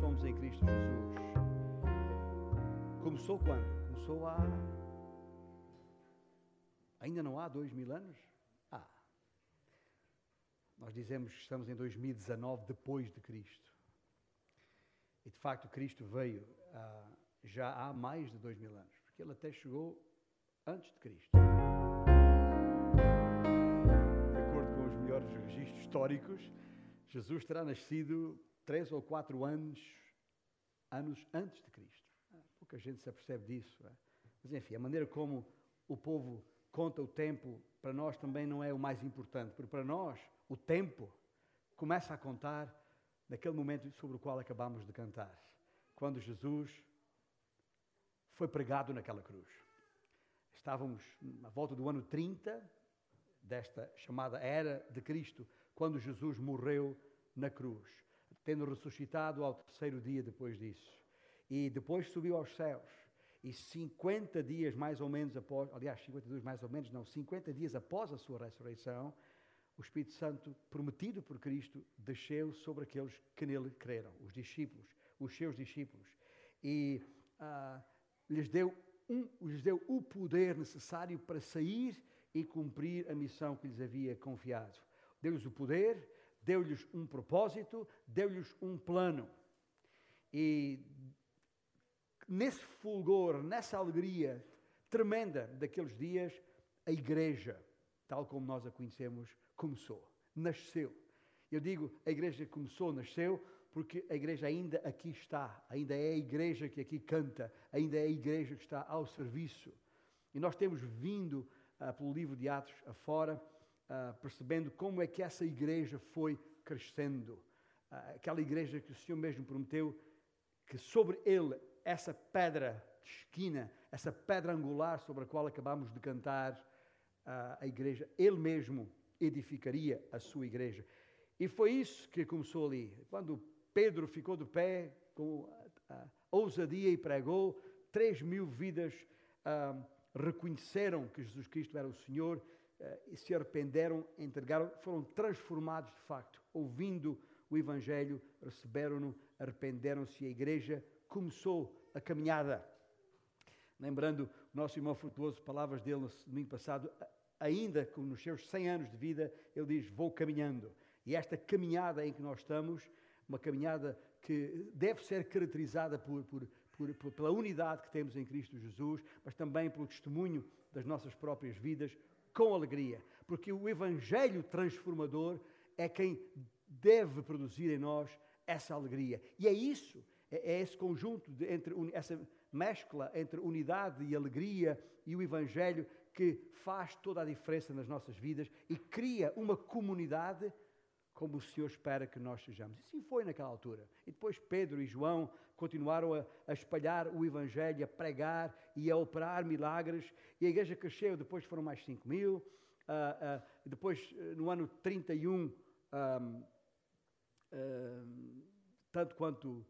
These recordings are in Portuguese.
somos em Cristo Jesus. Começou quando? Começou há. Ainda não há dois mil anos? Ah. Nós dizemos que estamos em 2019 depois de Cristo. E de facto, Cristo veio ah, já há mais de dois mil anos, porque ele até chegou antes de Cristo. De acordo com os melhores registros históricos, Jesus terá nascido três ou quatro anos, anos antes de Cristo. Pouca gente se apercebe disso. É? Mas enfim, a maneira como o povo conta o tempo, para nós também não é o mais importante, porque para nós o tempo começa a contar naquele momento sobre o qual acabamos de cantar, quando Jesus foi pregado naquela cruz. Estávamos à volta do ano 30 desta chamada era de Cristo, quando Jesus morreu na cruz, tendo ressuscitado ao terceiro dia depois disso. E depois subiu aos céus. E 50 dias mais ou menos após, aliás, 52 mais ou menos, não, 50 dias após a sua ressurreição, o Espírito Santo, prometido por Cristo, desceu sobre aqueles que nele creram, os discípulos, os seus discípulos. E ah, lhes, deu um, lhes deu o poder necessário para sair e cumprir a missão que lhes havia confiado. Deu-lhes o poder, deu-lhes um propósito, deu-lhes um plano. E nesse fulgor, nessa alegria tremenda daqueles dias, a igreja, tal como nós a conhecemos, começou, nasceu. Eu digo a igreja começou, nasceu, porque a igreja ainda aqui está, ainda é a igreja que aqui canta, ainda é a igreja que está ao serviço. E nós temos vindo uh, pelo livro de Atos afora, uh, percebendo como é que essa igreja foi crescendo. Uh, aquela igreja que o Senhor mesmo prometeu que sobre ele, essa pedra de esquina, essa pedra angular sobre a qual acabamos de cantar, a igreja, ele mesmo edificaria a sua igreja. E foi isso que começou ali. Quando Pedro ficou de pé com ousadia e pregou, três mil vidas ah, reconheceram que Jesus Cristo era o Senhor ah, e se arrependeram, entregaram, foram transformados de facto, ouvindo o Evangelho, receberam-no, arrependeram-se e a igreja começou a caminhada. Lembrando o nosso irmão Frutuoso, palavras dele no domingo passado, ainda com nos seus 100 anos de vida, ele diz: Vou caminhando. E esta caminhada em que nós estamos, uma caminhada que deve ser caracterizada por, por, por, pela unidade que temos em Cristo Jesus, mas também pelo testemunho das nossas próprias vidas, com alegria. Porque o Evangelho transformador é quem deve produzir em nós essa alegria. E é isso, é, é esse conjunto, de, entre essa mescla entre unidade e alegria e o Evangelho que faz toda a diferença nas nossas vidas e cria uma comunidade como o Senhor espera que nós sejamos. E assim foi naquela altura. E depois Pedro e João continuaram a, a, espalhar o Evangelho, a pregar e a operar milagres. E a igreja cresceu, depois foram mais 5 mil. Uh, uh, depois, no ano 31, um, tanto quanto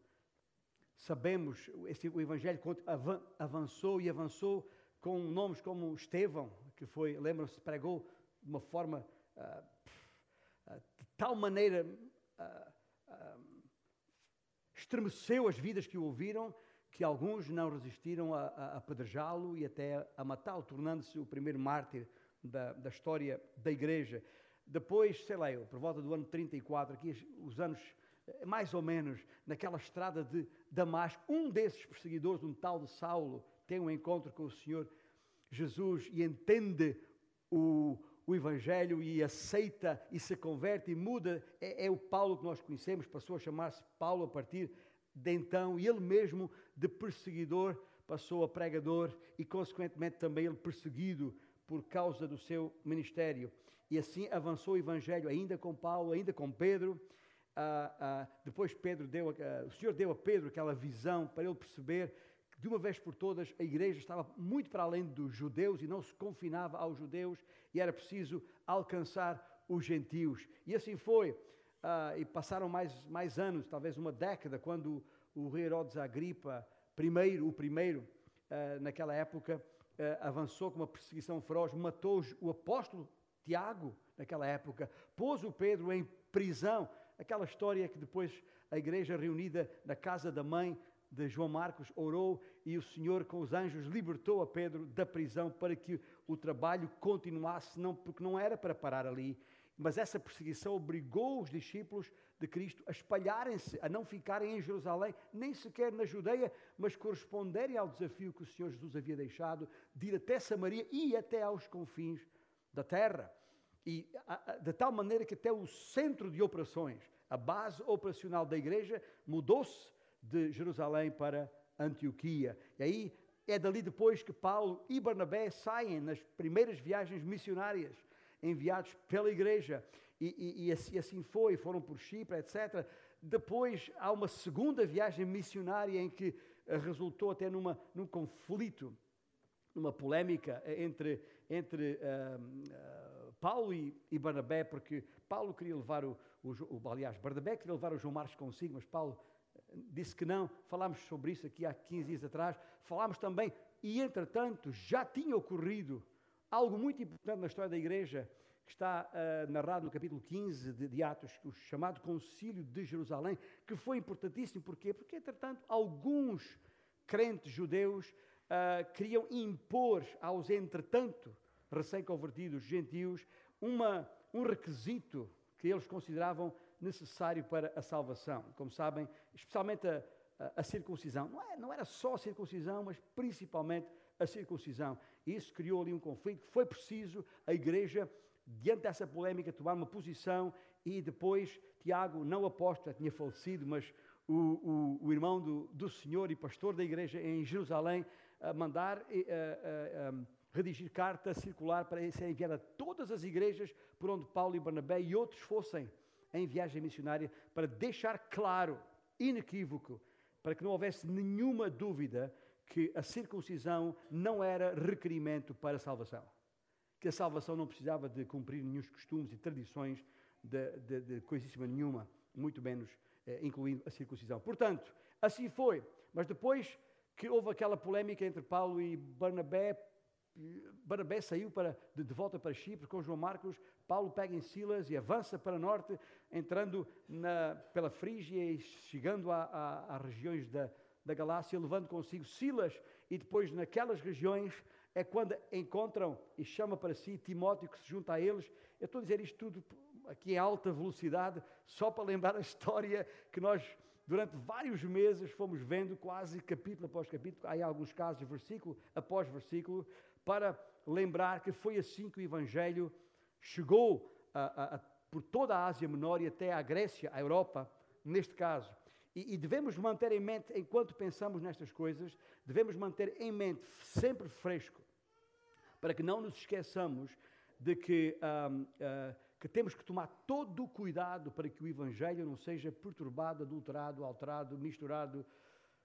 sabemos, esse, o Evangelho avançou e avançou com nomes como Estevão, que foi, lembram-se, pregou de uma forma uh, tal maneira uh, estremeceu as vidas que o ouviram que alguns não resistiram a, a apedrejá-lo e até a matá-lo, tornando-se o primeiro mártir da, da, história da igreja. Depois, sei lá, eu, por volta do ano 34, aqui os anos eh, mais ou menos, naquela estrada de Damasco, um desses perseguidores, um tal de Saulo, tem um encontro com o Senhor Jesus e entende o, o Evangelho e aceita e se converte e muda, é, é o Paulo que nós conhecemos, passou a chamar-se Paulo a partir de então, e ele mesmo, de perseguidor, passou a pregador e, consequentemente, também ele perseguido por causa do seu ministério. E assim avançou o Evangelho, ainda com Paulo, ainda com Pedro. Ah, ah, depois Pedro deu, ah, o Senhor deu a Pedro aquela visão para ele perceber de uma vez por todas, a igreja estava muito para além dos judeus e não se confinava aos judeus e era preciso alcançar os gentios. E assim foi. Uh, e passaram mais, mais anos, talvez uma década, quando o rei Herodes Agripa, primeiro, o primeiro, uh, naquela época, uh, avançou com uma perseguição feroz, matou o apóstolo Tiago, naquela época, pôs o Pedro em prisão. Aquela história que depois a igreja reunida na casa da mãe de João Marcos orou e o Senhor com os anjos libertou a Pedro da prisão para que o trabalho continuasse, não, porque não era para parar ali, mas essa perseguição obrigou os discípulos de Cristo a espalharem-se, a não ficarem em Jerusalém, nem sequer na Judeia, mas corresponderem ao desafio que o Senhor Jesus havia deixado de ir até Samaria e até aos confins da terra. E de tal maneira que até o centro de operações, a base operacional da igreja, mudou-se de Jerusalém para Antioquia. E aí é dali depois que Paulo e Barnabé saem nas primeiras viagens missionárias enviados pela igreja. E, e, e, assim, assim foi, foram por Chipre, etc. Depois há uma segunda viagem missionária em que uh, resultou até numa, num conflito, numa polémica entre, entre uh, uh, Paulo e, e, Barnabé, porque Paulo queria levar o, o, o, aliás, Barnabé queria levar o João Marcos consigo, mas Paulo disse que não. Falámos sobre isso aqui há 15 dias atrás. Falámos também, e entretanto já tinha ocorrido algo muito importante na história da igreja, que está uh, narrado no capítulo 15 de, de, Atos, o chamado Concílio de Jerusalém, que foi importantíssimo. Porquê? Porque, entretanto, alguns crentes judeus uh, queriam impor aos, entretanto, recém-convertidos gentios, uma, um requisito que eles consideravam necessário para a salvação. Como sabem, especialmente a, a, a circuncisão. Não, é, não era só a circuncisão, mas principalmente a circuncisão. E isso criou ali um conflito. Foi preciso a igreja diante dessa polémica, tomar uma posição e depois Tiago, não apóstolo, tinha falecido, mas o, o, o irmão do, do, Senhor e pastor da igreja em Jerusalém, a mandar a, redigir carta circular para ser enviada a todas as igrejas por onde Paulo e Barnabé e outros fossem em viagem missionária, para deixar claro, inequívoco, para que não houvesse nenhuma dúvida que a circuncisão não era requerimento para a salvação que a salvação não precisava de cumprir nenhum costumes e tradições de, de, de coisíssima nenhuma, muito menos eh, incluindo a circuncisão. Portanto, assim foi. Mas depois que houve aquela polémica entre Paulo e Barnabé, Barnabé saiu para, de, de, volta para Chipre com João Marcos, Paulo pega em Silas e avança para norte, entrando na, pela Frígia e chegando às regiões da, da Galácia, levando consigo Silas, e depois naquelas regiões é quando encontram e chama para si Timóteo que se junta a eles. Eu estou a dizer isto tudo aqui em alta velocidade, só para lembrar a história que nós, durante vários meses, fomos vendo quase capítulo após capítulo, há alguns casos, versículo após versículo, para lembrar que foi assim que o Evangelho chegou a, a, a, por toda a Ásia Menor e até à Grécia, à Europa, neste caso. E, e, devemos manter em mente, enquanto pensamos nestas coisas, devemos manter em mente, sempre fresco, para que não nos esqueçamos de que, um, uh, ah, que temos que tomar todo o cuidado para que o Evangelho não seja perturbado, adulterado, alterado, misturado,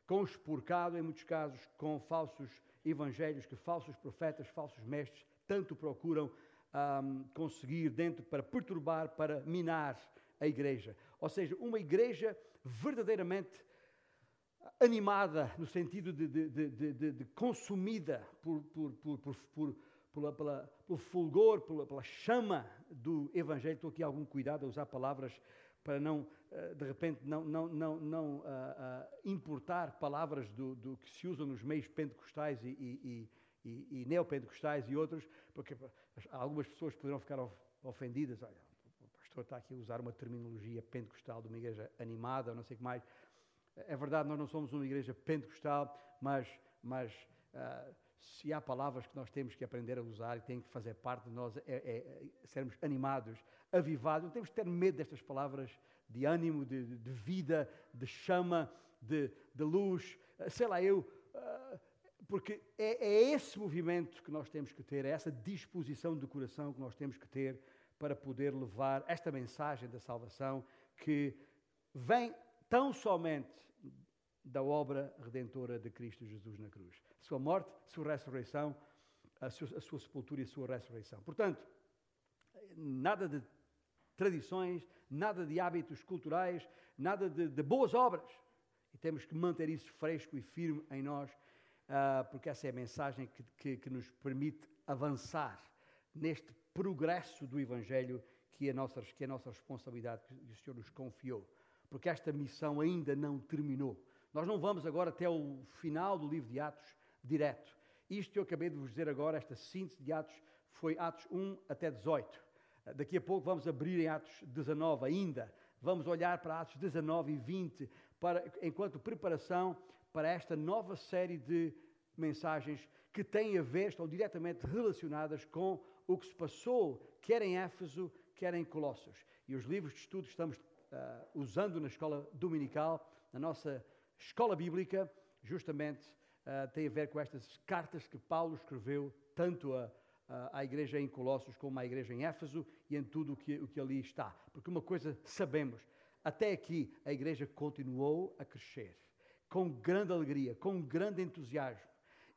conspurcado, em muitos casos, com falsos evangelhos que falsos profetas, falsos mestres, tanto procuram um, conseguir dentro para perturbar, para minar a igreja. Ou seja, uma igreja verdadeiramente animada, no sentido de, de, de, de consumida por, por, por, por pela, pela, pelo fulgor, pela, pela, chama do Evangelho. Estou aqui algum cuidado a usar palavras para não, eh, de repente, não, não, não, não uh, uh, importar palavras do, do, que se usam nos meios pentecostais e, e, e, e neopentecostais e outros, porque algumas pessoas poderão ficar ofendidas. Olha, o pastor está aqui a usar uma terminologia pentecostal de uma igreja animada, ou não sei o que mais. É verdade, nós não somos uma igreja pentecostal, mas, mas uh, se há palavras que nós temos que aprender a usar e têm que fazer parte de nós, é, é, é sermos animados, avivados, não temos que ter medo destas palavras de ânimo, de, de vida, de chama, de, de, luz, ah, sei lá eu, ah, porque é, é esse movimento que nós temos que ter, é essa disposição de coração que nós temos que ter para poder levar esta mensagem da salvação que vem tão somente da obra redentora de Cristo Jesus na cruz. Sua morte, sua ressurreição, a sua, a sua sepultura e a sua ressurreição. Portanto, nada de tradições, nada de hábitos culturais, nada de, de, boas obras. E temos que manter isso fresco e firme em nós, uh, porque essa é a mensagem que, que, que, nos permite avançar neste progresso do Evangelho que é, nossa, que é a nossa responsabilidade, que o Senhor nos confiou. porque esta missão ainda não terminou. Nós não vamos agora até o final do livro de Atos direto. Isto que eu acabei de vos dizer agora, esta síntese de Atos, foi Atos 1 até 18. Daqui a pouco vamos abrir em Atos 19 ainda. Vamos olhar para Atos 19 e 20 para, enquanto preparação para esta nova série de mensagens que têm a ver, estão diretamente relacionadas com o que se passou, quer em Éfeso, quer em Colossos. E os livros de estudo estamos uh, usando na escola dominical, na nossa escola bíblica, justamente uh, tem a ver com estas cartas que Paulo escreveu tanto a, a, à igreja em Colossos como à igreja em Éfeso e em tudo o que, o que ali está. Porque uma coisa sabemos, até aqui a igreja continuou a crescer, com grande alegria, com grande entusiasmo,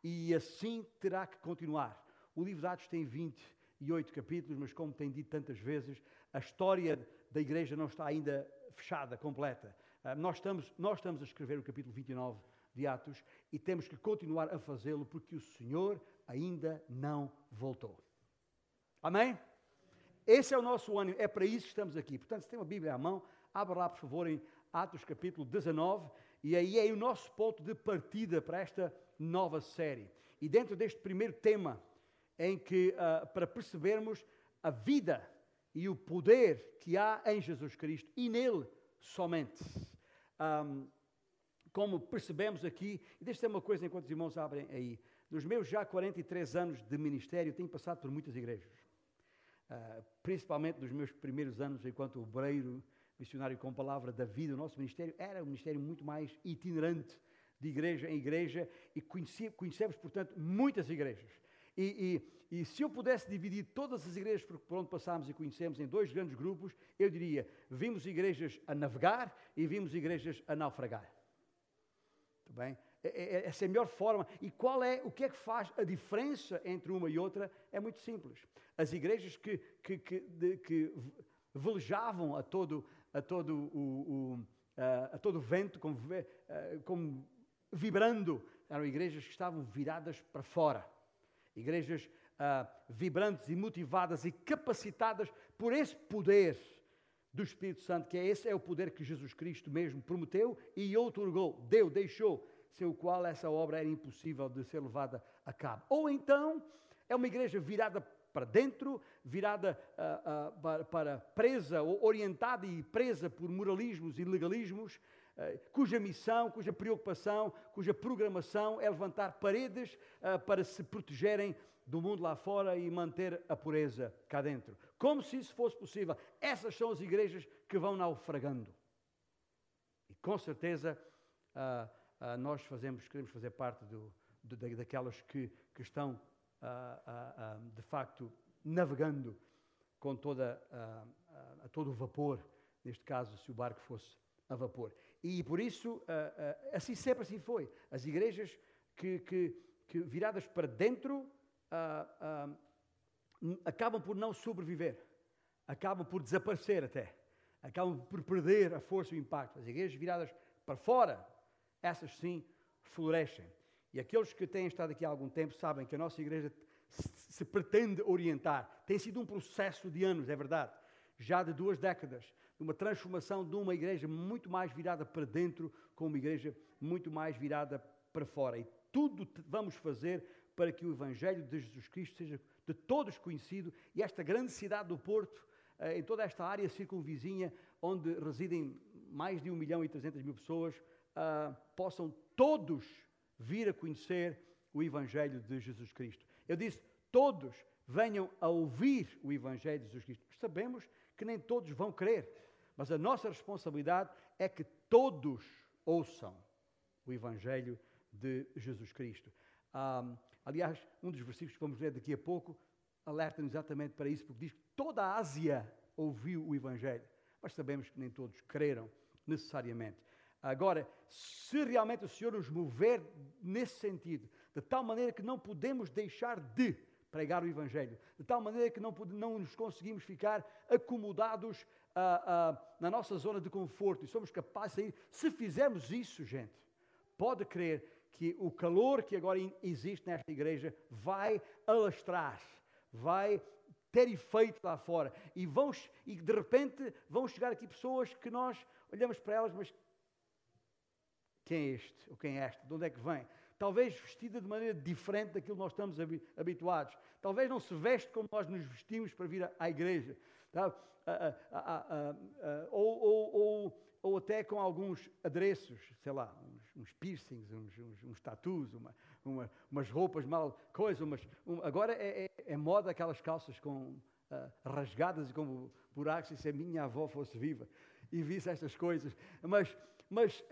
e assim terá que continuar. O livro de Atos tem 28 capítulos, mas como tem dito tantas vezes, a história da igreja não está ainda fechada, completa. Uh, nós, estamos, nós estamos a escrever o capítulo 29 de Atos e temos que continuar a fazê-lo porque o Senhor ainda não voltou. Amém? Esse é o nosso ânimo, é para isso que estamos aqui. Portanto, se tem uma Bíblia à mão, abra lá, por favor, em Atos capítulo 19, e aí é o nosso ponto de partida para esta nova série. E dentro deste primeiro tema, em que, uh, para percebermos a vida e o poder que há em Jesus Cristo e nele somente. Um, como percebemos aqui, e deixa uma coisa enquanto os irmãos abrem aí. Nos meus já 43 anos de ministério, tenho passado por muitas igrejas. Uh, principalmente nos meus primeiros anos enquanto obreiro, missionário com palavra da vida, o nosso ministério era um ministério muito mais itinerante, de igreja em igreja, e conheci, conhecemos, portanto, muitas igrejas. E, e, e, se eu pudesse dividir todas as igrejas por, por onde passámos e conhecemos em dois grandes grupos, eu diria: vimos igrejas a navegar e vimos igrejas a naufragar. Bem? É, é, é, essa é a melhor forma. E qual é, o que é que faz a diferença entre uma e outra? É muito simples. As igrejas que, que, que, de, que velejavam a todo, a todo o, o a todo vento, como, como vibrando, eram igrejas que estavam viradas para fora. Igrejas uh, vibrantes e motivadas e capacitadas por esse poder do Espírito Santo, que é esse é o poder que Jesus Cristo mesmo prometeu e outorgou, deu, deixou, sem o qual essa obra era impossível de ser levada a cabo. Ou então é uma igreja virada para dentro, virada uh, uh, para, para, presa, ou orientada e presa por moralismos e legalismos, uh, cuja missão, cuja preocupação, cuja programação é levantar paredes para se protegerem do mundo lá fora e manter a pureza cá dentro. Como se isso fosse possível. Essas são as igrejas que vão naufragando. E com certeza nós fazemos, queremos fazer parte do, do, daquelas que, que estão de facto, navegando com toda, a todo o vapor, neste caso, se o barco fosse a vapor. E por isso, assim sempre assim foi. As igrejas que, que, que viradas para dentro acabam por não sobreviver, acabam por desaparecer até, acabam por perder a força e o impacto. As igrejas viradas para fora, essas sim florescem. E aqueles que têm estado aqui há algum tempo sabem que a nossa igreja se pretende orientar. Tem sido um processo de anos, é verdade, já de duas décadas, de uma transformação de uma igreja muito mais virada para dentro, com uma igreja muito mais virada para fora. E tudo vamos fazer para que o Evangelho de Jesus Cristo seja de todos conhecido e esta grande cidade do Porto, eh, em toda esta área circunvizinha, onde residem mais de 1 milhão e 300 mil pessoas, ah, possam todos vir a conhecer o Evangelho de Jesus Cristo. Eu disse: todos venham a ouvir o Evangelho de Jesus Cristo. Sabemos que nem todos vão crer, mas a nossa responsabilidade é que todos ouçam o Evangelho de Jesus Cristo. Um, aliás, um dos versículos que vamos ler daqui a pouco alerta-nos exatamente para isso, porque diz que toda a Ásia ouviu o Evangelho, mas sabemos que nem todos creram necessariamente. Agora, se realmente o Senhor nos mover nesse sentido, de tal maneira que não podemos deixar de pregar o Evangelho, de tal maneira que não, não nos conseguimos ficar acomodados ah, ah, na nossa zona de conforto e somos capazes de sair. Se fizermos isso, gente, pode crer que o calor que agora existe nesta igreja vai alastrar, vai ter efeito lá fora. E, vão, e de repente vão chegar aqui pessoas que nós olhamos para elas, mas quem é este? Ou quem é esta? De onde é que vem? Talvez vestida de maneira diferente daquilo que nós estamos habituados. Talvez não se veste como nós nos vestimos para vir à igreja. Tá? Ou, ou, ou, ou, até com alguns adereços, sei lá, uns, uns piercings, uns, uns, uns tatus, uma, uma, umas roupas mal, coisa, umas, um, agora é, é, é, moda aquelas calças com rasgadas e com buracos, e se a minha avó fosse viva e visse estas coisas. Mas mas uh,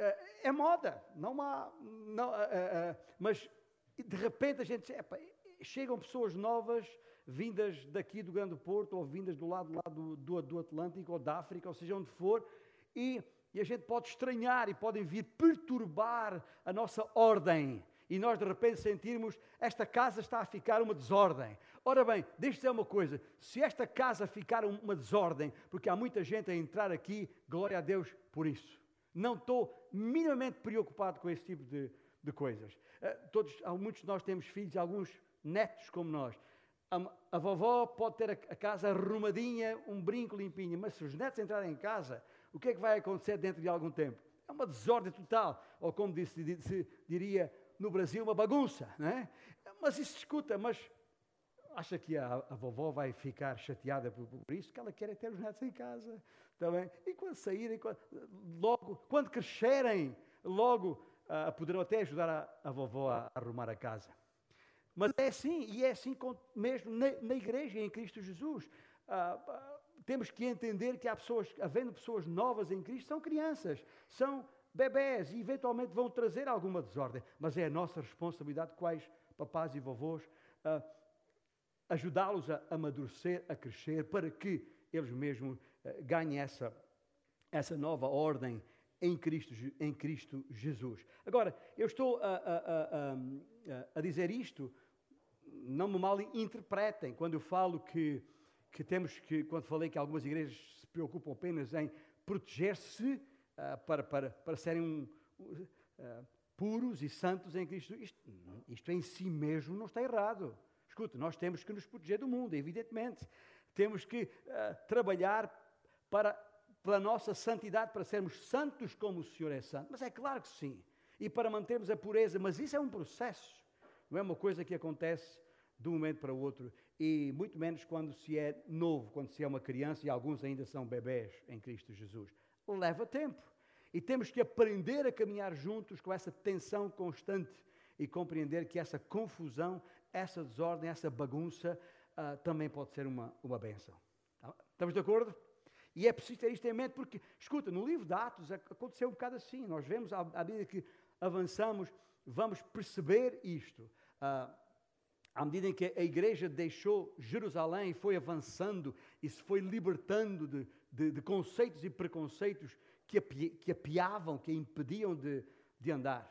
é moda, não há. Não, uh, uh, mas de repente a gente. Epa, chegam pessoas novas, vindas daqui do Grande Porto, ou vindas do lado, lado do, do Atlântico, ou da África, ou seja onde for, e, e a gente pode estranhar e podem vir perturbar a nossa ordem e nós de repente sentirmos esta casa está a ficar uma desordem. Ora bem, deixe dizer uma coisa: se esta casa ficar uma desordem, porque há muita gente a entrar aqui, glória a Deus por isso. Não estou minimamente preocupado com esse tipo de, de coisas. Uh, todos, muitos de nós temos filhos, alguns netos como nós. A, a vovó pode ter a, a, casa arrumadinha, um brinco limpinho, mas se os netos entrarem em casa, o que é que vai acontecer dentro de algum tempo? É uma desordem total, ou como disse, se diria no Brasil, uma bagunça. Não é? Mas isso escuta, mas acha que a, a vovó vai ficar chateada por, por, isso? Que ela quer é ter os netos em casa também. E quando saírem, quando, logo, quando crescerem, logo uh, poderão até ajudar a, a vovó a, arrumar a casa. Mas é assim, e é assim com, mesmo na, na, igreja em Cristo Jesus. Uh, uh, temos que entender que há pessoas, havendo pessoas novas em Cristo, são crianças, são bebés e eventualmente vão trazer alguma desordem. Mas é a nossa responsabilidade, quais papás e vovôs, ajudá-los a amadurecer, a crescer, para que eles mesmos eh, ganhe essa, essa nova ordem em Cristo, em Cristo Jesus. Agora, eu estou a, a, a, a, dizer isto, não me mal interpretem, quando eu falo que, que temos que, quando falei que algumas igrejas se preocupam apenas em proteger-se uh, para, para, para serem um, uh, puros e santos em Cristo, isto, isto em si mesmo não está errado. Escuta, nós temos que nos proteger do mundo, evidentemente. Temos que uh, trabalhar para, pela nossa santidade, para sermos santos como o Senhor é santo. Mas é claro que sim. E para mantermos a pureza. Mas isso é um processo. Não é uma coisa que acontece de um momento para o outro. E muito menos quando se é novo, quando se é uma criança, e alguns ainda são bebés em Cristo Jesus. Leva tempo. E temos que aprender a caminhar juntos com essa tensão constante e compreender que essa confusão, essa desordem, essa bagunça uh, também pode ser uma, uma benção. Tá? Estamos de acordo? E é preciso ter isto em mente, porque, escuta, no livro de Atos aconteceu um bocado assim. Nós vemos, à, medida que avançamos, vamos perceber isto. Ah, à medida em que a igreja deixou Jerusalém e foi avançando e se foi libertando de, de, de conceitos e preconceitos que, api, que apiavam, que a impediam de, de andar.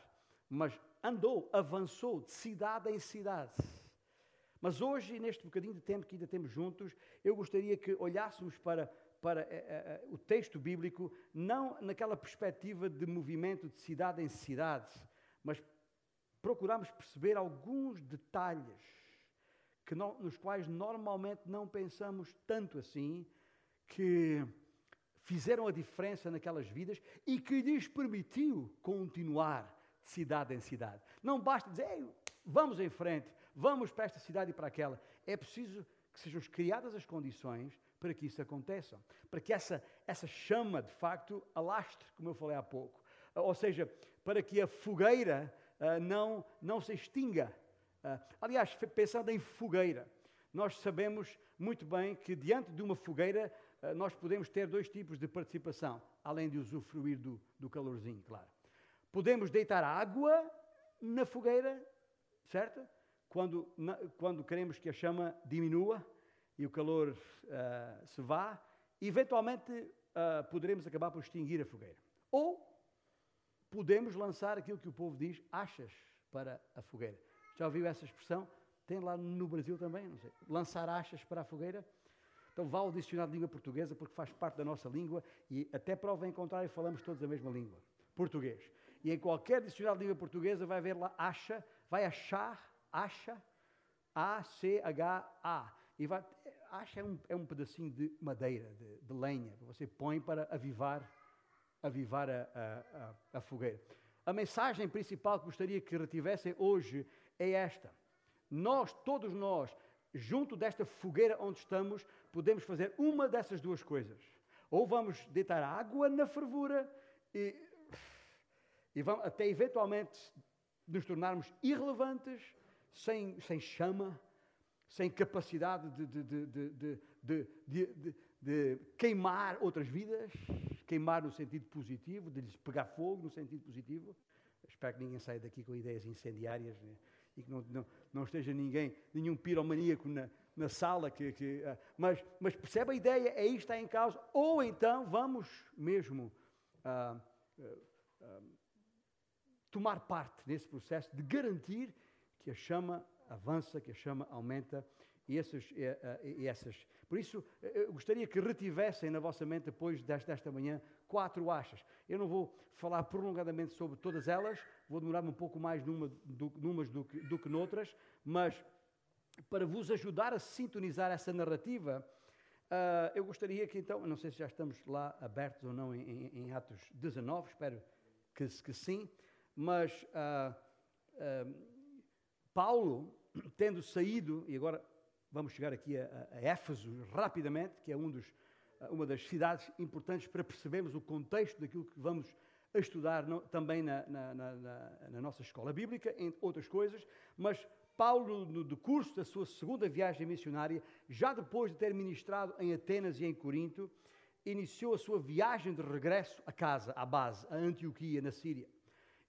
Mas andou, avançou de cidade em cidade. Mas hoje, neste bocadinho de tempo que ainda temos juntos, eu gostaria que olhássemos para para eh, eh, eh, o texto bíblico, não naquela perspectiva de movimento de cidade em cidade, mas procuramos perceber alguns detalhes que não, nos quais normalmente não pensamos tanto assim, que fizeram a diferença naquelas vidas e que lhes permitiu continuar de cidade em cidade. Não basta dizer, vamos em frente, vamos para esta cidade e para aquela. É preciso que sejam criadas as condições para que isso aconteça, para que essa, essa chama, de facto, alastre, como eu falei há pouco. Ou seja, para que a fogueira não, não se extinga. Uh, aliás, pensando em fogueira, nós sabemos muito bem que diante de uma fogueira uh, nós podemos ter dois tipos de participação, além de usufruir do, do calorzinho, claro. Podemos deitar água na fogueira, certo? Quando, quando queremos que a chama diminua, e o calor uh, se vá, eventualmente uh, poderemos acabar por extinguir a fogueira. Ou podemos lançar aquilo que o povo diz, achas para a fogueira. Já ouviu essa expressão? Tem lá no Brasil também, não sei. Lançar achas para a fogueira. Então vá ao dicionário de língua portuguesa, porque faz parte da nossa língua e até prova em contrário falamos todos a mesma língua, português. E em qualquer dicionário de língua portuguesa vai ver lá acha, vai achar, acha, A-C-H-A e vai, acha é um, é um pedacinho de madeira, de, de lenha, que você põe para avivar, avivar a, a, a, fogueira. A mensagem principal que gostaria que retivessem hoje é esta. Nós, todos nós, junto desta fogueira onde estamos, podemos fazer uma dessas duas coisas. Ou vamos deitar água na fervura e, e vamos, até eventualmente nos tornarmos irrelevantes, sem, sem chama, sem capacidade de, de, de, de, queimar outras vidas, queimar no sentido positivo, de lhes pegar fogo no sentido positivo. Espero que ninguém saia daqui com ideias incendiárias né? e que não, não, não, esteja ninguém, nenhum piromaníaco na, na sala. Que, que uh, mas, mas percebe a ideia, é isto está em causa. Ou então vamos mesmo uh, tomar parte nesse processo de garantir que a chama avança, que a chama aumenta e essas, e, e essas. Por isso, eu gostaria que retivessem na vossa mente, depois desta, desta manhã, quatro achas. Eu não vou falar prolongadamente sobre todas elas, vou demorar-me um pouco mais numa, do, numas do que, do que noutras, mas para vos ajudar a sintonizar essa narrativa, uh, eu gostaria que então, não sei se já estamos lá abertos ou não em, em, em Atos 19, espero que, que sim, mas uh, uh, Paulo tendo saído, e agora vamos chegar aqui a, a Éfeso rapidamente, que é um dos, uma das cidades importantes para percebermos o contexto daquilo que vamos estudar no, também na, na, na, na, nossa escola bíblica, entre outras coisas, mas Paulo, no decurso da sua segunda viagem missionária, já depois de ter ministrado em Atenas e em Corinto, iniciou a sua viagem de regresso a casa, à base, a Antioquia, na Síria.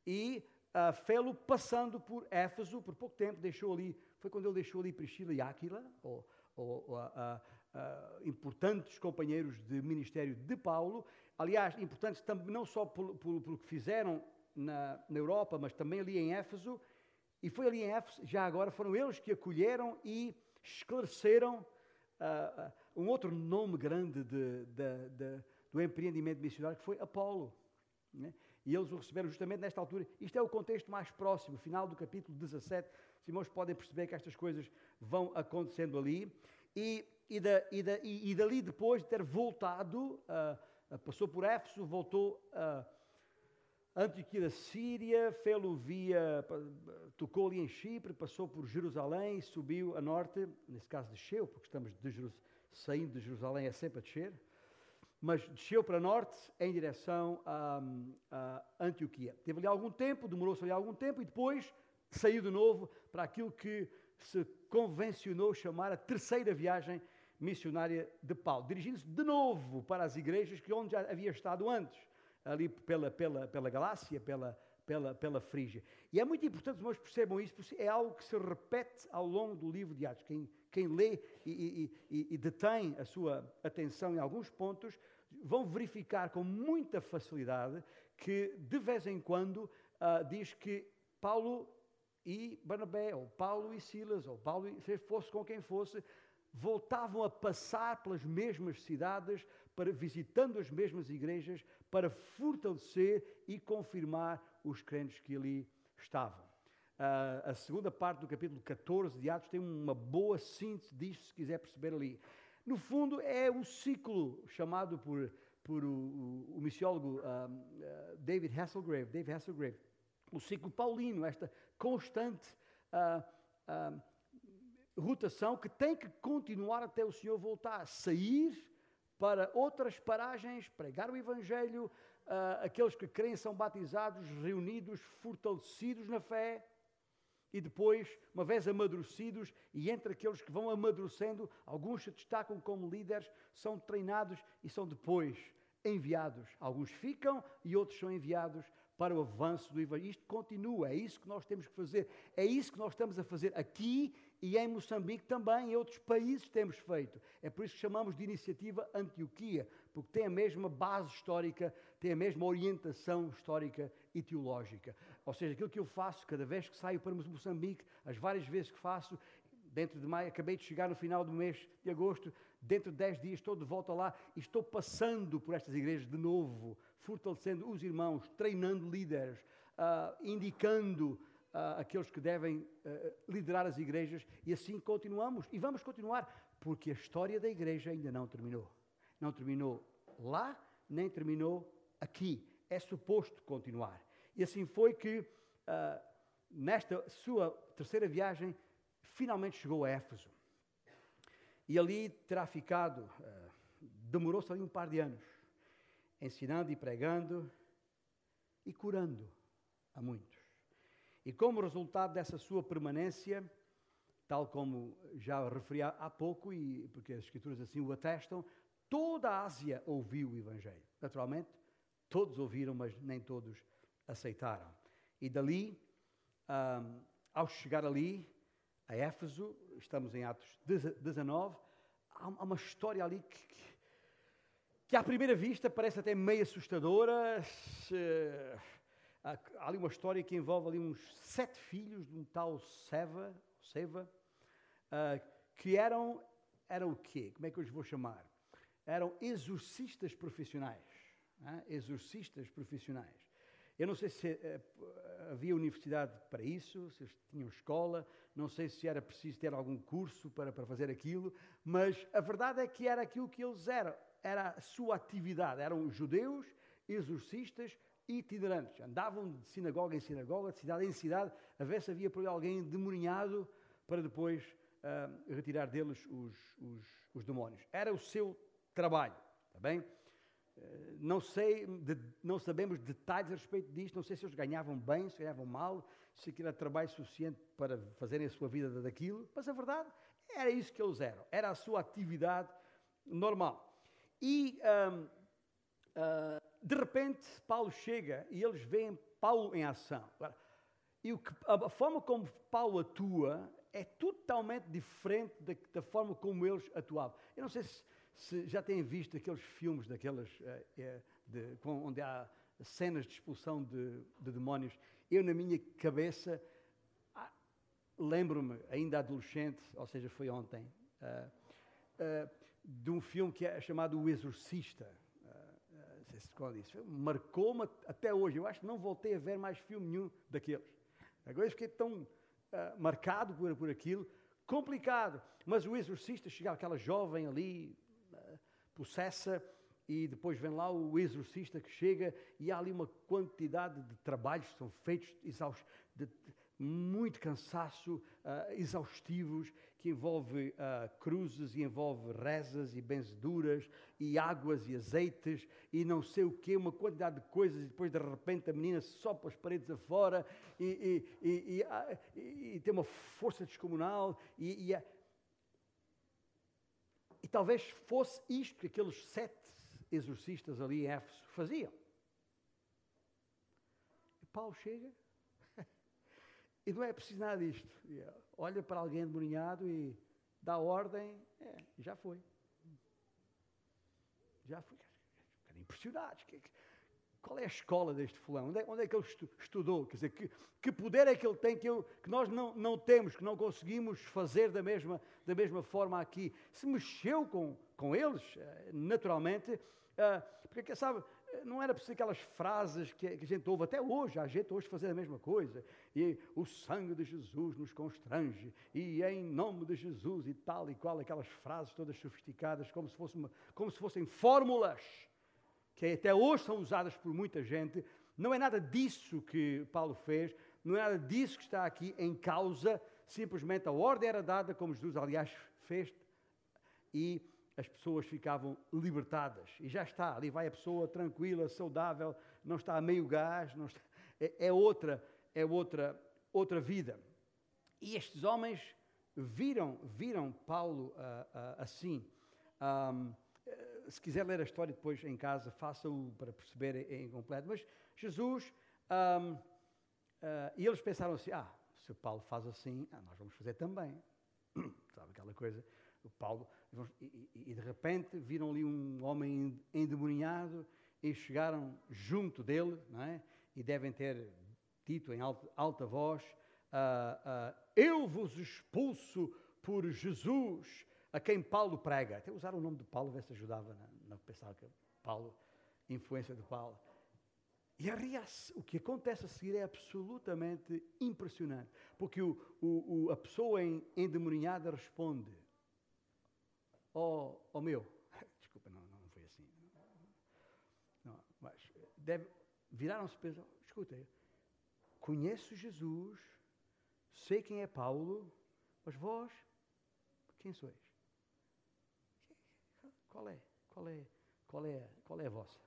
E uh, fê-lo passando por Éfeso, por pouco tempo, deixou ali, foi quando ele deixou ali Priscila e Áquila, ou, ou, uh, uh, importantes companheiros de ministério de Paulo, aliás, importantes não só pelo, que fizeram na, na, Europa, mas também ali em Éfeso, e foi ali em Éfeso, já agora, foram eles que acolheram e esclareceram um outro nome grande de, de, de, do empreendimento missionário, que foi Apolo. Né? E eles o receberam justamente nesta altura. Isto é o contexto mais próximo, final do capítulo 17. Os irmãos podem perceber que estas coisas vão acontecendo ali. E, e, da, e, da, e, e dali, depois de ter voltado, uh, uh, passou por Éfeso, voltou a Antioquia da Síria, fê-lo via, tocou ali em Chipre, passou por Jerusalém, subiu a norte, nesse caso desceu, porque estamos de saindo de Jerusalém é sempre a descer mas desceu para norte em direção a, a Antioquia. Teve ali algum tempo, demorou-se ali algum tempo e depois saiu de novo para aquilo que se convencionou chamar a terceira viagem missionária de Paulo, dirigindo-se de novo para as igrejas que onde já havia estado antes, ali pela, pela, pela Galácia, pela, pela, pela Frígia. E é muito importante que nós percebam isso, porque é algo que se repete ao longo do livro de Atos. Quem, quem lê e, e, e, detém a sua atenção em alguns pontos, vão verificar com muita facilidade que, de vez em quando, uh, diz que Paulo e Barnabé, ou Paulo e Silas, ou Paulo e fosse com quem fosse, voltavam a passar pelas mesmas cidades, para visitando as mesmas igrejas, para fortalecer e confirmar os crentes que ali estavam. Uh, a segunda parte do capítulo 14 de Atos tem uma boa síntese disto, se quiser perceber ali. No fundo, é o ciclo chamado por, por o, o, o missiólogo uh, David Hasselgrave, David Hasselgrave, o ciclo paulino, esta constante uh, rotação que tem que continuar até o Senhor voltar, sair para outras paragens, pregar o Evangelho, aqueles que creem são batizados, reunidos, fortalecidos na fé, e depois, uma vez amadurecidos, e entre aqueles que vão amadurecendo, alguns se destacam como líderes, são treinados e são depois enviados. Alguns ficam e outros são enviados para o avanço do Evangelho. Isto continua, é isso que nós temos que fazer, é isso que nós estamos a fazer aqui e em Moçambique também, em outros países temos feito. É por isso que chamamos de iniciativa Antioquia, porque tem a mesma base histórica, tem a mesma orientação histórica e teológica. Ou seja, aquilo que eu faço cada vez que saio para Moçambique, as várias vezes que faço, dentro de maio, acabei de chegar no final do mês de agosto, dentro de dez dias estou de volta lá e estou passando por estas igrejas de novo, fortalecendo os irmãos, treinando líderes, uh, indicando uh, aqueles que devem uh, liderar as igrejas e assim continuamos e vamos continuar porque a história da igreja ainda não terminou. Não terminou lá, nem terminou aqui. É suposto continuar. E assim foi que, uh, nesta sua terceira viagem, finalmente chegou a Éfeso. E ali terá ficado, uh, demorou-se ali um par de anos, ensinando e pregando e curando a muitos. E como resultado dessa sua permanência, tal como já referi há pouco, e porque as Escrituras assim o atestam, toda a Ásia ouviu o Evangelho. Naturalmente, todos ouviram, mas nem todos aceitaram. E dali, um, ao chegar ali, a Éfeso, estamos em Atos 19, há uma história ali que, que à primeira vista parece até meio assustadora. Se, há ali uma história que envolve ali uns sete filhos de um tal Seva, Seva uh, que eram, eram o quê? Como é que eu os vou chamar? Eram exorcistas profissionais. Uh, exorcistas profissionais. Eu não sei se uh, havia universidade para isso, se tinham escola, não sei se era preciso ter algum curso para, para fazer aquilo, mas a verdade é que era aquilo que eles eram era a sua atividade. Eram judeus, exorcistas, itinerantes. Andavam de sinagoga em sinagoga, de cidade em cidade, a ver se havia por alguém endemoniado para depois uh, retirar deles os, os, os, demónios. Era o seu trabalho, está bem? Uh, não sei, não sabemos detalhes a respeito disto, não sei se eles ganhavam bem, se ganhavam mal, se aquilo era trabalho suficiente para fazerem a sua vida daquilo, mas a verdade era isso que eles eram, era a sua atividade normal. E um, uh, ah, de repente Paulo chega e eles veem Paulo em ação. E que, a forma como Paulo atua é totalmente diferente da, da, forma como eles atuavam. Eu não sei se, se já têm visto aqueles filmes daquelas uh, de, com, onde há cenas de expulsão de, de demónios. Eu, na minha cabeça, ah, lembro-me, ainda adolescente, ou seja, foi ontem, uh, uh, de um filme que é chamado O Exorcista. Uh, não sei se qual isso. Marcou-me até hoje. Eu acho que não voltei a ver mais filme nenhum daqueles. Agora fiquei tão marcado por, por aquilo. Complicado. Mas o Exorcista chegava aquela jovem ali, possessa, e depois vem lá o exorcista que chega e há ali uma quantidade de trabalhos que são feitos, de, muito cansaço, uh, exaustivos, que envolve uh, cruzes e envolve rezas e benzeduras e águas e azeites e não sei o quê, uma quantidade de coisas e depois de repente a menina sopa as paredes afora e, e, e, ah, e, tem uma força descomunal e, e talvez fosse isto que aqueles sete exorcistas ali em Éfeso faziam. E Paulo chega e não é preciso nada disto. Olha para alguém endemoniado e dá ordem, é, já foi. Já foi. Ficaram impressionados. Qual é a escola deste fulano? Onde é, onde é que ele estudou? Quer dizer, que, que, poder é que ele tem que, eu, que nós não, não temos, que não conseguimos fazer da mesma, da mesma forma aqui? Se mexeu com, com eles, eh, naturalmente, uh, porque, sabe, não era preciso aquelas frases que, a gente ouve até hoje, a gente hoje fazer a mesma coisa, e o sangue de Jesus nos constrange, e em nome de Jesus e tal e qual, aquelas frases todas sofisticadas, como se, fosse uma, como se fossem fórmulas, que até hoje são usadas por muita gente, não é nada disso que Paulo fez, não é nada disso que está aqui em causa, simplesmente a ordem era dada, como Jesus, aliás, fez, e as pessoas ficavam libertadas. E já está, ali vai a pessoa tranquila, saudável, não está a meio gás, está, é, é, outra, é outra, outra vida. E estes homens viram, viram Paulo uh, uh, assim. Um, se quiser ler a história depois em casa, faça-o para perceber em completo. Mas Jesus, um, uh, e eles pensaram assim: ah, se Paulo faz assim, ah, nós vamos fazer também. Sabe aquela coisa? O Paulo e, e, de repente viram ali um homem endemoniado e chegaram junto dele, não é? E devem ter dito em alta, alta voz: uh, uh, Eu vos expulso por Jesus, a quem Paulo prega. Até usaram o nome de Paulo, ver se ajudava na, na pensar que Paulo, influência de Paulo. E a reação, o que acontece a seguir é absolutamente impressionante, porque o, o, o, a pessoa endemoniada responde: oh, oh meu, desculpa, não, não foi assim. Não, mas deve, viraram-se e pensaram, conheço Jesus, sei quem é Paulo, mas vós, quem sois? Qual é? Qual é? Qual é? Qual é a vossa?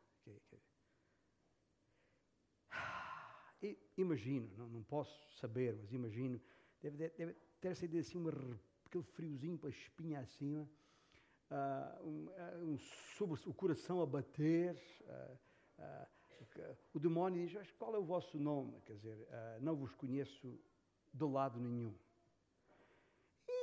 Imagino, não, não posso saber, mas imagino, deve, deve ter sido assim uma, aquele friozinho para a espinha acima, uh, um, uh, um, sobre o coração a bater, uh, o demónio diz, qual é o vosso nome? Quer dizer, não vos conheço de lado nenhum.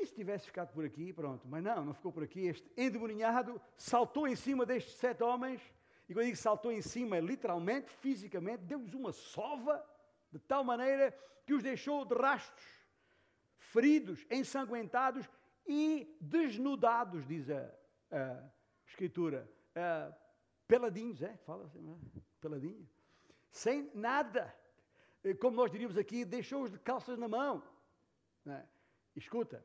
E se tivesse ficado por aqui, pronto. Mas não, não ficou por aqui. Este endemoniado saltou em cima destes sete homens. E quando eu digo saltou em cima, literalmente, fisicamente, deu-lhes uma sova, de tal maneira que os deixou de rastros, feridos, ensanguentados e desnudados, diz a, a Escritura. Peladinhos, é? Fala assim, é? peladinho. Sem nada. Como nós diríamos aqui, deixou-os de calças na mão. É? Escuta,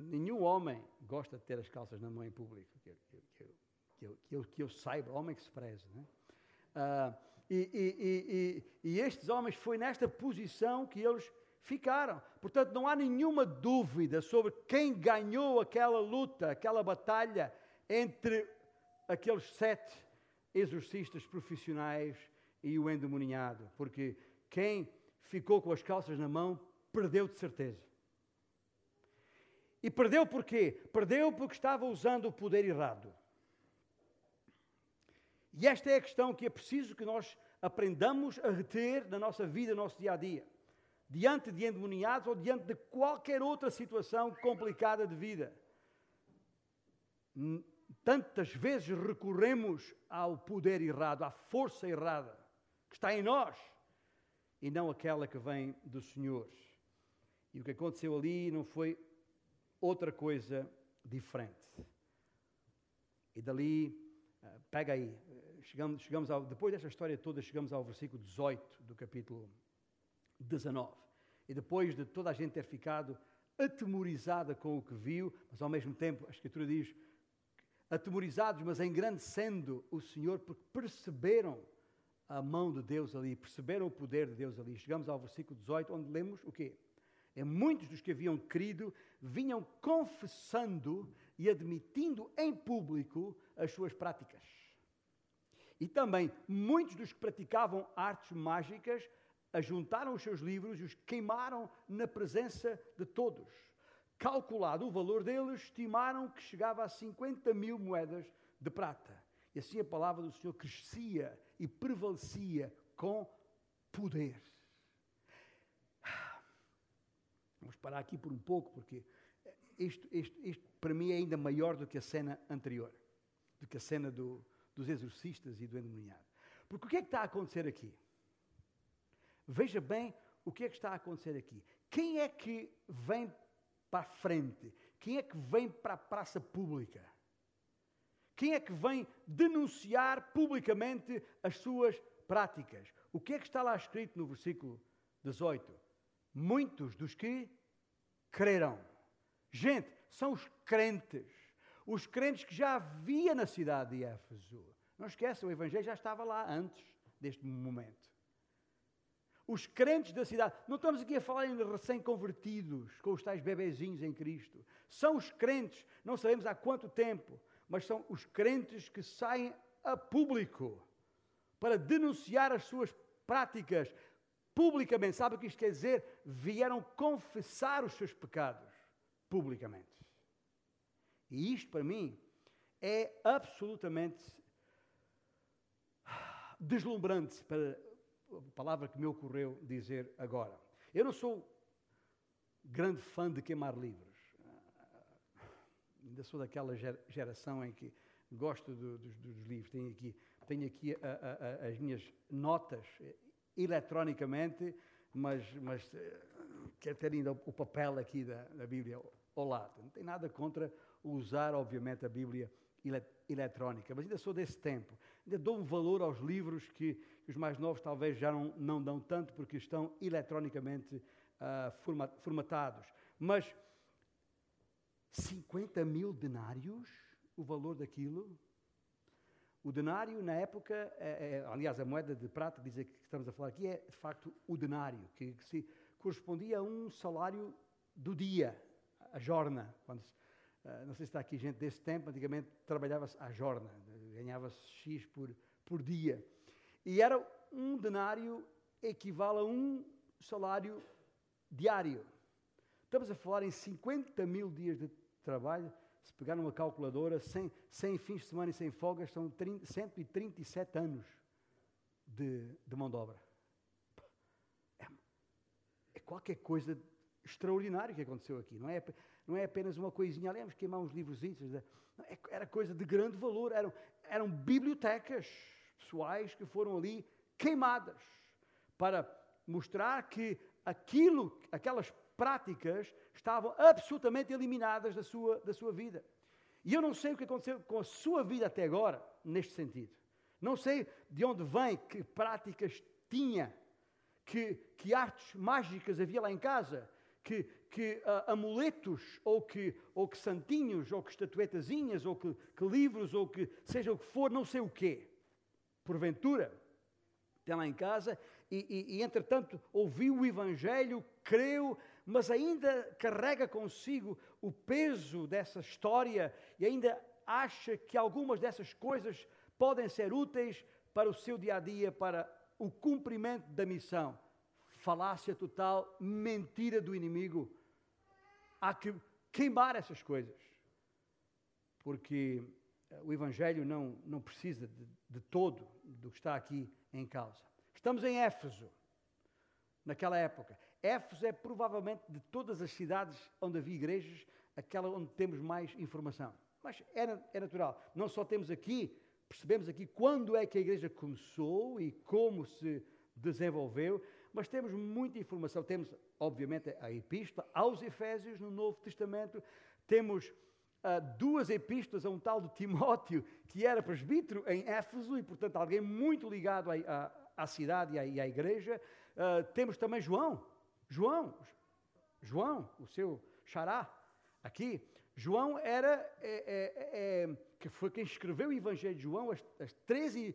nenhum homem gosta de ter as calças na mão em público, que eu, que eu, que eu, que eu, que eu saiba, homem que se preze. Né? Ah, e, e, e, e estes homens foi nesta posição que eles ficaram. Portanto, não há nenhuma dúvida sobre quem ganhou aquela luta, aquela batalha entre aqueles sete exorcistas profissionais e o endemoniado, porque quem ficou com as calças na mão perdeu de certeza. E perdeu por quê? Perdeu porque estava usando o poder errado. E esta é a questão que é preciso que nós aprendamos a reter na nossa vida, no nosso dia a dia. Diante de endemoniados ou diante de qualquer outra situação complicada de vida. Tantas vezes recorremos ao poder errado, à força errada que está em nós e não aquela que vem do Senhor. E o que aconteceu ali não foi outra coisa diferente. E dali, eh, pega aí, eh, chegamos, chegamos ao, depois desta história toda, chegamos ao versículo 18 do capítulo 19. E depois de toda a gente ter ficado atemorizada com o que viu, mas ao mesmo tempo a Escritura diz, atemorizados, mas engrandecendo o Senhor, porque perceberam a mão de Deus ali, perceberam o poder de Deus ali. Chegamos ao versículo 18, onde lemos o quê? É muitos dos que haviam crido vinham confessando e admitindo em público as suas práticas. E também muitos dos que praticavam artes mágicas ajuntaram os seus livros e os queimaram na presença de todos. Calculado o valor deles, estimaram que chegava a 50 mil moedas de prata. E assim a palavra do Senhor crescia e prevalecia com poder. Vamos parar aqui por um pouco, porque isto, isto, isto para mim é ainda maior do que a cena anterior, do que a cena do, dos exorcistas e do endemoniado. Porque o que é que está a acontecer aqui? Veja bem o que é que está a acontecer aqui. Quem é que vem para a frente? Quem é que vem para a praça pública? Quem é que vem denunciar publicamente as suas práticas? O que é que está lá escrito no versículo 18? Muitos dos que crerão. Gente, são os crentes. Os crentes que já havia na cidade de Éfeso. Não esqueçam, o Evangelho já estava lá antes deste momento. Os crentes da cidade, não estamos aqui a falar em recém-convertidos, com os tais bebezinhos em Cristo. São os crentes, não sabemos há quanto tempo, mas são os crentes que saem a público para denunciar as suas práticas, publicamente. Sabe o que isto quer dizer? Vieram confessar os seus pecados publicamente. E isto, para mim, é absolutamente deslumbrante para a palavra que me ocorreu dizer agora. Eu não sou grande fã de queimar livros. Ainda sou daquela geração em que gosto do, dos, dos, livros. Tenho aqui, tenho aqui a, a, a, as minhas notas eletronicamente, mas, mas eh, quero ter ainda o papel aqui da, da Bíblia ao lado. Não tem nada contra usar, obviamente, a Bíblia eletrónica, mas ainda sou desse tempo. Ainda dou um valor aos livros que, os mais novos talvez já não, não dão tanto porque estão eletronicamente uh, formatados. Mas 50 mil denários o valor daquilo? O denário, na época, é, é, aliás, a moeda de prata, dizer que estamos a falar aqui, é de facto o denário, que, que se correspondia a um salário do dia, a jorna. Quando, uh, não sei se está aqui gente desse tempo, antigamente trabalhava-se à jorna, ganhava-se X por, por dia. E era um denário equivale a um salário diário. Estamos a falar em 50 mil dias de trabalho. Se pegar numa calculadora, sem, sem fins de semana e sem folgas, são 30, 137 anos de, de mão de obra. É, é qualquer coisa extraordinária que aconteceu aqui. Não é, não é apenas uma coisinha, aliás, queimar uns livros. É, era coisa de grande valor. Eram, eram bibliotecas pessoais que foram ali queimadas para mostrar que aquilo, aquelas práticas estavam absolutamente eliminadas da sua, da sua vida. E eu não sei o que aconteceu com a sua vida até agora, neste sentido. Não sei de onde vem, que práticas tinha, que, que artes mágicas havia lá em casa, que, que uh, amuletos, ou que, ou que santinhos, ou que estatuetazinhas, ou que, que livros, ou que seja o que for, não sei o quê. Porventura, tem lá em casa e, e, e, entretanto, ouviu o Evangelho, creu, mas ainda carrega consigo o peso dessa história e ainda acha que algumas dessas coisas podem ser úteis para o seu dia a dia, para o cumprimento da missão. Falácia total, mentira do inimigo. Há que queimar essas coisas, porque o Evangelho não, não precisa de, de todo do que está aqui em causa. Estamos em Éfeso, naquela época. Éfeso é provavelmente de todas as cidades onde havia igrejas, aquela onde temos mais informação. Mas é, é natural. Não só temos aqui, percebemos aqui quando é que a igreja começou e como se desenvolveu, mas temos muita informação. Temos, obviamente, a epístola aos Efésios no Novo Testamento, temos uh, duas epístolas a um tal de Timóteo, que era presbítero em Éfeso e, portanto, alguém muito ligado a, a, à cidade e à, e à igreja. Uh, temos também João, João, João, o seu xará, aqui. João era, é, é, é, que foi quem escreveu o Evangelho de João, as, as 13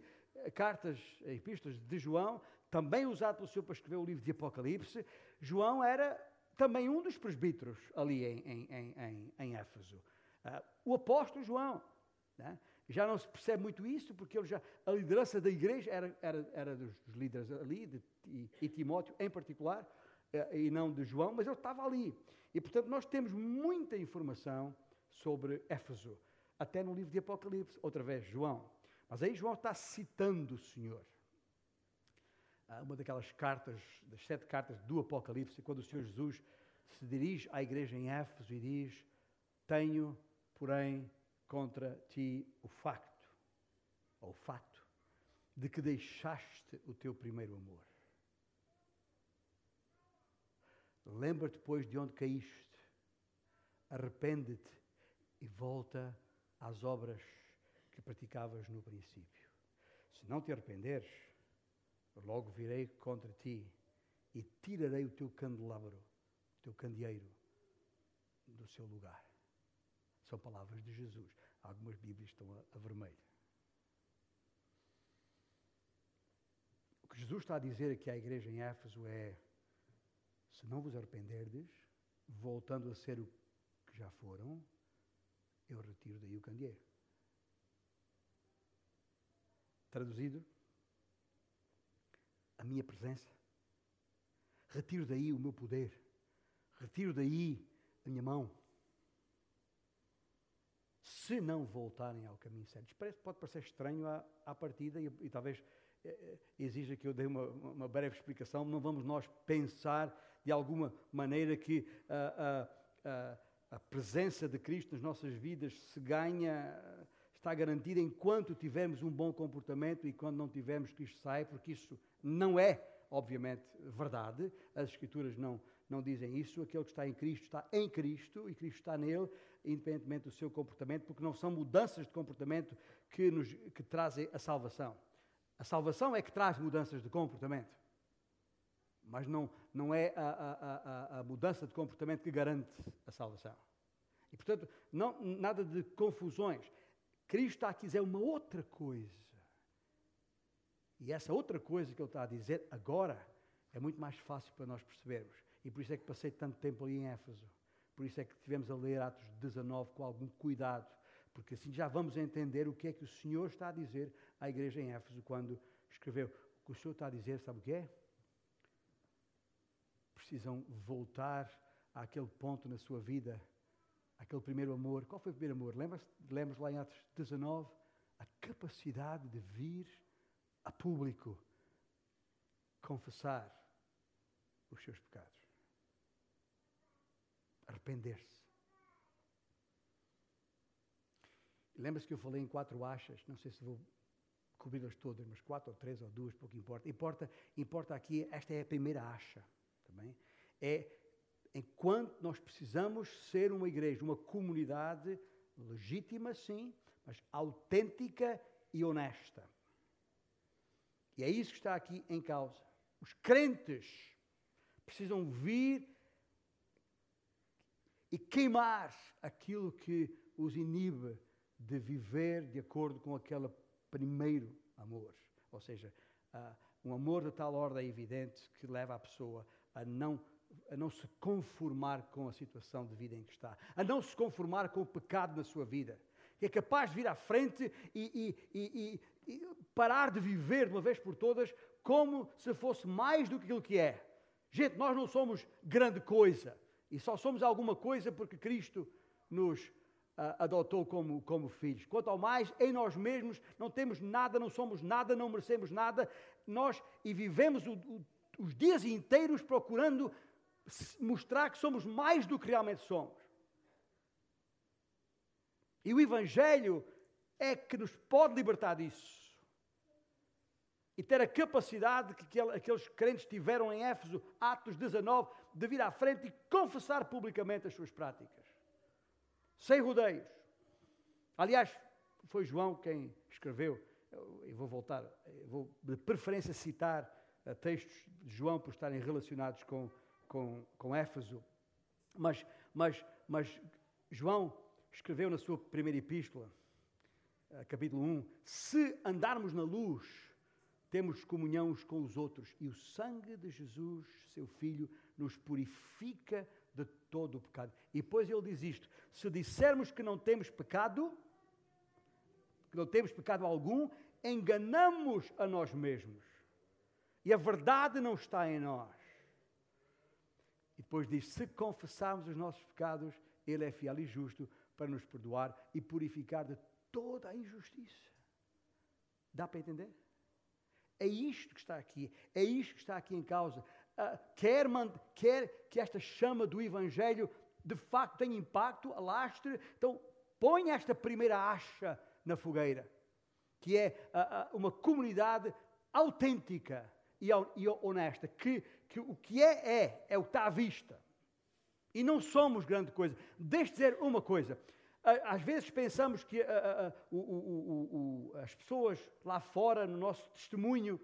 cartas, epístolas de João, também usado pelo Senhor para escrever o livro de Apocalipse. João era também um dos presbíteros ali em, em, em, em Éfeso. Uh, o apóstolo João. Né? Já não se percebe muito isso, porque já, a liderança da igreja era, era, era dos, líderes ali, de, e, e, Timóteo em particular, eh, e não de João, mas ele estava ali. E, portanto, nós temos muita informação sobre Éfeso, até no livro de Apocalipse, outra vez João. Mas aí João está citando o Senhor. Ah, uma daquelas cartas, das sete cartas do Apocalipse, quando o Senhor Jesus se dirige à igreja em Éfeso e diz: Tenho, porém, contra ti o facto, ou o fato, de que deixaste o teu primeiro amor. Lembra-te, pois, de onde caíste, arrepende-te e volta às obras que praticavas no princípio. Se não te arrependeres, logo virei contra ti e tirarei o teu candelabro, o teu candeeiro, do seu lugar. São palavras de Jesus. Algumas Bíblias estão a, a vermelho. O que Jesus está a dizer aqui à igreja em Éfeso é: se não vos arrependerdes, voltando a ser o que já foram, eu retiro daí o candeeiro. Traduzido, a minha presença, retiro daí o meu poder, retiro daí a minha mão se não voltarem ao caminho certo. Pode parecer estranho à, à partida e, e talvez eh, exija que eu dê uma, uma, breve explicação. Não vamos nós pensar de alguma maneira que a, a, a presença de Cristo nas nossas vidas se ganha, está garantida enquanto tivermos um bom comportamento e quando não tivermos Cristo sai, porque isso não é, obviamente, verdade. As Escrituras não, não dizem isso. Aquele que está em Cristo está em Cristo e Cristo está nele independentemente do seu comportamento, porque não são mudanças de comportamento que, nos, que trazem a salvação. A salvação é que traz mudanças de comportamento, mas não, não é a, a, a, a mudança de comportamento que garante a salvação. E, portanto, não, nada de confusões. Cristo está a dizer uma outra coisa. E essa outra coisa que ele está a dizer agora é muito mais fácil para nós percebermos. E por isso é que passei tanto tempo ali em Éfeso. Por isso é que tivemos a ler Atos 19 com algum cuidado. Porque assim já vamos entender o que é que o Senhor está a dizer à igreja em Éfeso quando escreveu. O que o Senhor está a dizer, sabe o que é? Precisam voltar àquele ponto na sua vida, aquele primeiro amor. Qual foi o primeiro amor? Lembra-se lá em Atos 19? A capacidade de vir a público confessar os seus pecados. Arrepender-se. Lembra-se que eu falei em quatro achas, não sei se vou cobri-las todas, mas quatro ou três ou duas, pouco importa. Importa, importa aqui, esta é a primeira acha, também. É enquanto nós precisamos ser uma igreja, uma comunidade legítima, sim, mas autêntica e honesta. E é isso que está aqui em causa. Os crentes precisam vir e queimar aquilo que os inibe de viver de acordo com aquele primeiro amor. Ou seja, uh, um amor de tal ordem evidente que leva a pessoa a não, a não se conformar com a situação de vida em que está, a não se conformar com o pecado na sua vida, que é capaz de vir à frente e, e, e, e parar de viver de uma vez por todas como se fosse mais do que aquilo que é. Gente, nós não somos grande coisa e só somos alguma coisa porque Cristo nos uh, adotou como, como filhos. Quanto ao mais, em nós mesmos não temos nada, não somos nada, não merecemos nada. Nós e vivemos o, o, os dias inteiros procurando mostrar que somos mais do que realmente somos. E o Evangelho é que nos pode libertar disso. E ter a capacidade que aqueles crentes tiveram em Éfeso, Atos 19, de vir à frente e confessar publicamente as suas práticas. Sem rodeios. Aliás, foi João quem escreveu, eu vou voltar, vou de preferência citar textos de João por estarem relacionados com, com, com Éfeso. Mas, mas, mas João escreveu na sua primeira epístola, eh, capítulo 1, se andarmos na luz, temos comunhão uns com os outros, e o sangue de Jesus, seu Filho, nos purifica de todo o pecado. E depois ele diz isto: se dissermos que não temos pecado, que não temos pecado algum, enganamos a nós mesmos. E a verdade não está em nós. E depois diz: se confessarmos os nossos pecados, Ele é fiel e justo para nos perdoar e purificar de toda a injustiça. Dá para entender? É isto que está aqui, é isto que está aqui em causa. Uh, quer, quer que esta chama do Evangelho de facto tenha impacto, alastre, então põe esta primeira acha na fogueira, que é uh, uh, uma comunidade autêntica e, honesta, que, que, o que é, é, é o que está à vista. E não somos grande coisa. Deixe dizer uma coisa. Às vezes pensamos que uh, uh, uh, as pessoas lá fora, no nosso testemunho,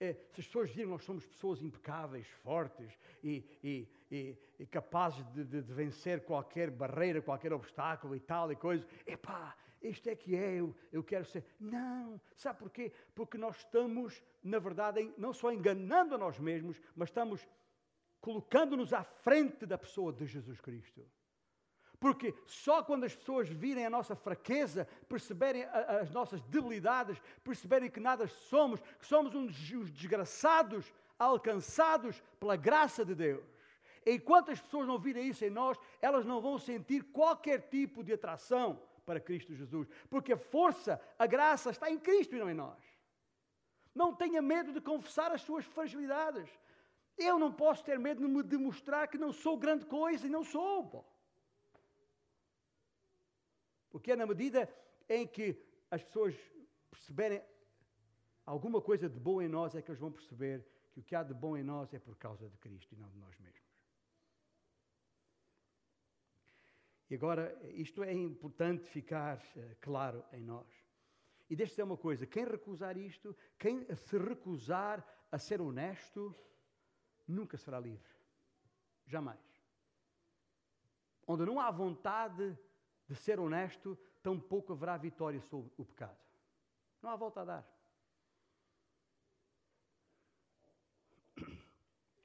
eh, se as pessoas virem nós somos pessoas impecáveis, fortes e, e, e, e capazes de, de, de, vencer qualquer barreira, qualquer obstáculo e tal e coisa, epá, isto é que é, eu, eu quero ser. Não, sabe porquê? Porque nós estamos, na verdade, não só enganando a nós mesmos, mas estamos colocando-nos à frente da pessoa de Jesus Cristo. Porque só quando as pessoas virem a nossa fraqueza, perceberem as nossas debilidades, perceberem que nada somos, que somos uns desgraçados alcançados pela graça de Deus. Enquanto as pessoas não virem isso em nós, elas não vão sentir qualquer tipo de atração para Cristo Jesus. Porque a força, a graça está em Cristo e não em nós. Não tenha medo de confessar as suas fragilidades. Eu não posso ter medo de me demonstrar que não sou grande coisa e não sou. Pô. Porque é na medida em que as pessoas perceberem alguma coisa de bom em nós, é que eles vão perceber que o que há de bom em nós é por causa de Cristo e não de nós mesmos. E agora, isto é importante ficar uh, claro em nós. E deixe-me uma coisa: quem recusar isto, quem se recusar a ser honesto, nunca será livre. Jamais. Onde não há vontade de ser honesto, tampouco haverá vitória sobre o pecado. Não há volta a dar.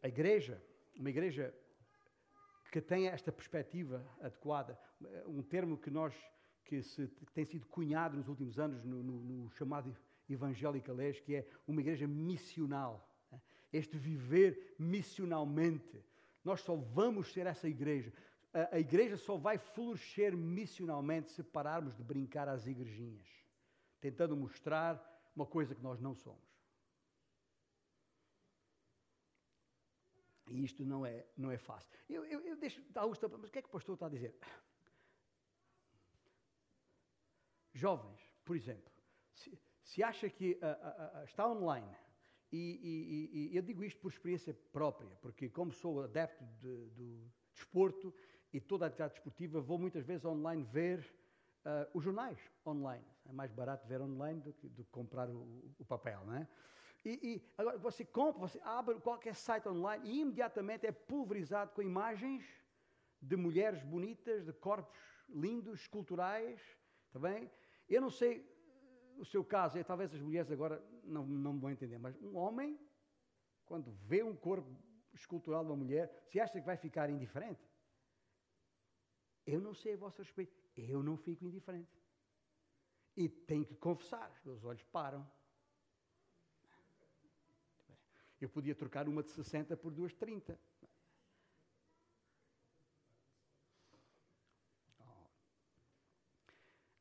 A igreja, uma igreja que tenha esta perspectiva adequada, um termo que nós que, se, que tem sido cunhado nos últimos anos no, no, no chamado evangélico galês, que é uma igreja missional. Né? Este viver missionalmente. Nós só vamos ser essa igreja. A, a igreja só vai florescer missionalmente se pararmos de brincar às igrejinhas, tentando mostrar uma coisa que nós não somos. E isto não é, não é fácil. Eu, eu, eu deixo Augusto, mas o que é que o pastor está a dizer? Jovens, por exemplo, se, se acha que uh, uh, uh, está online, e, e, e, eu digo isto por experiência própria, porque como sou adepto de, do desporto e toda a atividade desportiva, vou muitas vezes online ver os jornais online. É mais barato ver online do que, do que comprar o, o papel, não é? E, e, agora você compra, você abre qualquer site online e imediatamente é pulverizado com imagens de mulheres bonitas, de corpos lindos, esculturais, está bem? Eu não sei o seu caso, é, talvez as mulheres agora não, não vão entender, mas um homem, quando vê um corpo escultural de uma mulher, se acha que vai ficar indiferente? Eu não sei a vosso respeito, eu não fico indiferente. E tenho que confessar, os meus olhos param. Eu podia trocar uma de 60 por duas de 30.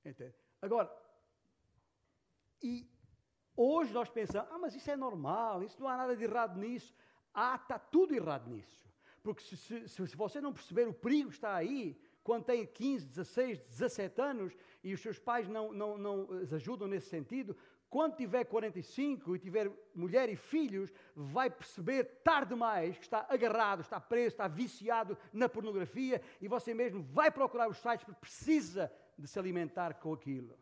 Entende? Agora, e hoje nós pensamos, ah, mas isso é normal, isso não há nada de errado nisso. Ah, está tudo errado nisso. Porque se, se, se você não perceber o perigo está aí, quando tem 15, 16, 17 anos e os seus pais não, não, não os ajudam nesse sentido, quando tiver 45 e tiver mulher e filhos, vai perceber tarde demais que está agarrado, está preso, está viciado na pornografia e você mesmo vai procurar os sites porque precisa de se alimentar com aquilo.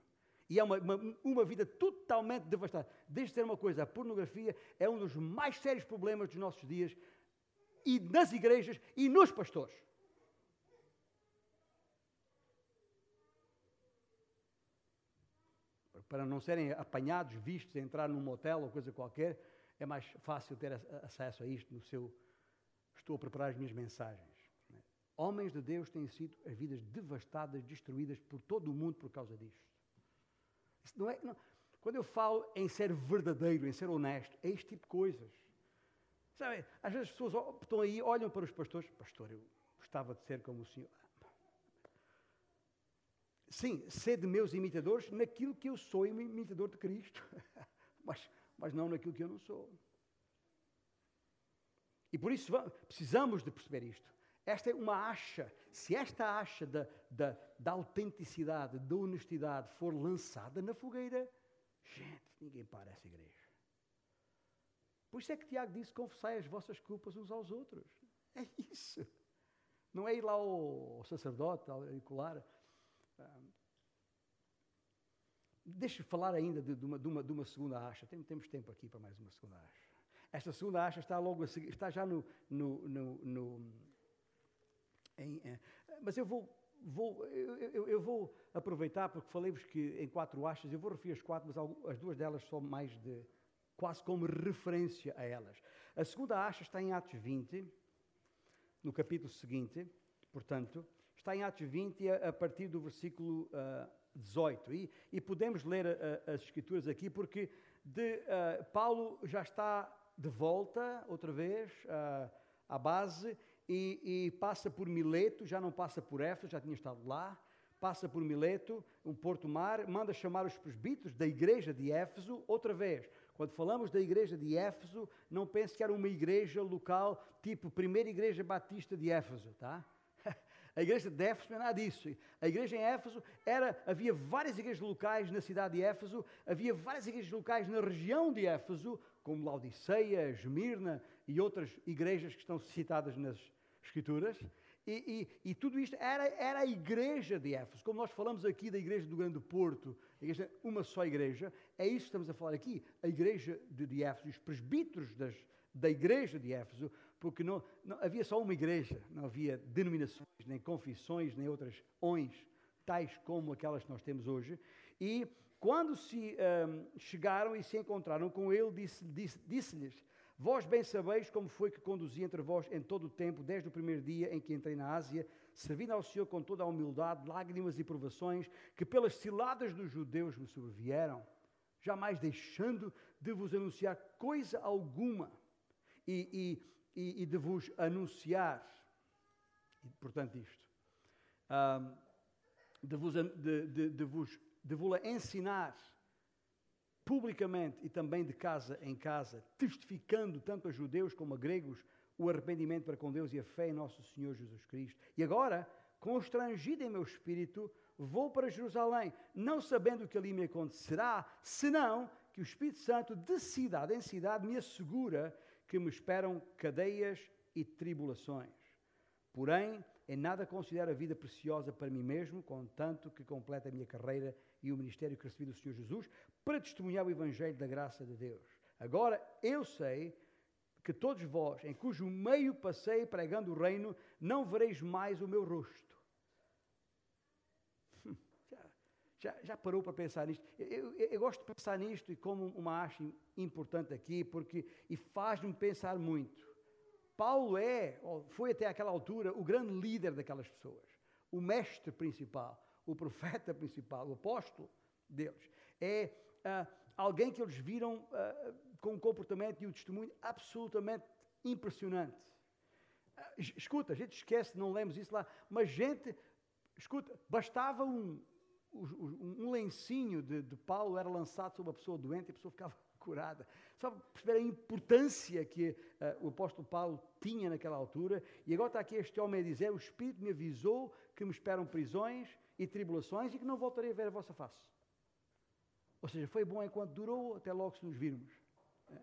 E é uma, uma, uma vida totalmente devastada. Deixe de ser uma coisa, a pornografia é um dos mais sérios problemas dos nossos dias, e nas igrejas e nos pastores. Para não serem apanhados, vistos, entrar num motel ou coisa qualquer, é mais fácil ter acesso a isto no seu. Estou a preparar as minhas mensagens. Homens de Deus têm sido as vidas devastadas, destruídas por todo o mundo por causa disto. Isso não é, não. Quando eu falo em ser verdadeiro, em ser honesto, é este tipo de coisas. Sabe, às vezes as pessoas estão aí, olham para os pastores, pastor, eu gostava de ser como o senhor. Sim, de meus imitadores naquilo que eu sou imitador de Cristo, mas, mas não naquilo que eu não sou. E por isso precisamos de perceber isto. Esta é uma acha. Se esta acha da, da, da autenticidade, da honestidade for lançada na fogueira, gente, ninguém para essa igreja. Por isso é que Tiago disse: confessai as vossas culpas uns aos outros. É isso. Não é ir lá ao sacerdote, auricular Deixa-me falar ainda de, uma, de, uma, de, uma, segunda acha. Tem, temos tempo aqui para mais uma segunda acha. Esta segunda acha está logo a seguir, está já no. no, no, no em, é, mas eu vou, vou eu, eu, eu, vou aproveitar, porque falei-vos que em quatro achas, eu vou referir as quatro, mas as duas delas são mais de. quase como referência a elas. A segunda acha está em Atos 20, no capítulo seguinte, portanto, está em Atos 20, a, a partir do versículo uh, 18. E, e, podemos ler uh, as Escrituras aqui, porque de, uh, Paulo já está de volta, outra vez, uh, à base, e, e, passa por Mileto, já não passa por Éfeso, já tinha estado lá, passa por Mileto, um porto-mar, manda chamar os presbíteros da igreja de Éfeso, outra vez. Quando falamos da igreja de Éfeso, não pense que era uma igreja local, tipo primeira igreja batista de Éfeso, tá? A igreja de Éfeso não é nada disso. A igreja em Éfeso era, havia várias igrejas locais na cidade de Éfeso, havia várias igrejas locais na região de Éfeso, como Laodiceia, Esmirna e outras igrejas que estão citadas nas Escrituras. E, e, e, tudo isto era, era a igreja de Éfeso. Como nós falamos aqui da igreja do Grande Porto, igreja, uma só igreja, é isso que estamos a falar aqui. A igreja de, de Éfeso, os presbíteros das, da igreja de Éfeso porque não, não, havia só uma igreja, não havia denominações, nem confissões, nem outras ons tais como aquelas que nós temos hoje. E quando se um, chegaram e se encontraram com ele, disse-lhes: disse, disse Vós bem sabeis como foi que conduzi entre vós em todo o tempo, desde o primeiro dia em que entrei na Ásia, servindo ao Senhor com toda a humildade, lágrimas e provações, que pelas ciladas dos judeus me sobrevieram, jamais deixando de vos anunciar coisa alguma e, e, e, e de vos anunciar, portanto, isto, um, de vos, de, de, de vos de vos ensinar publicamente e também de casa em casa, testificando tanto a judeus como a gregos o arrependimento para com Deus e a fé em nosso Senhor Jesus Cristo. E agora, constrangido em meu espírito, vou para Jerusalém, não sabendo o que ali me acontecerá, senão que o Espírito Santo, de cidade em cidade, me assegura que me esperam cadeias e tribulações. Porém, em nada considero a vida preciosa para mim mesmo, contanto que complete a minha carreira e o ministério que recebi do Senhor Jesus, para testemunhar o Evangelho da graça de Deus. Agora, eu sei que todos vós, em cujo meio passei pregando o reino, não vereis mais o meu rosto. Hum, já, já, já parou para pensar nisto? Eu, eu, eu, gosto de pensar nisto e como uma acho importante aqui, porque e faz-me pensar muito. Paulo é, foi até aquela altura, o grande líder daquelas pessoas, o mestre principal, o profeta principal, o apóstolo deles. É uh, alguém que eles viram uh, com um comportamento e um testemunho absolutamente impressionante. Uh, escuta, a gente esquece, não lemos isso lá, mas gente, escuta, bastava um, um, lencinho de, de Paulo era lançado sobre uma pessoa doente e a pessoa ficava curada. Só para perceber a importância que uh, o apóstolo Paulo tinha naquela altura. E agora está aqui este homem a dizer: O Espírito me avisou que me esperam prisões e tribulações e que não voltarei a ver a vossa face. Ou seja, foi bom enquanto durou, até logo se nos virmos. É.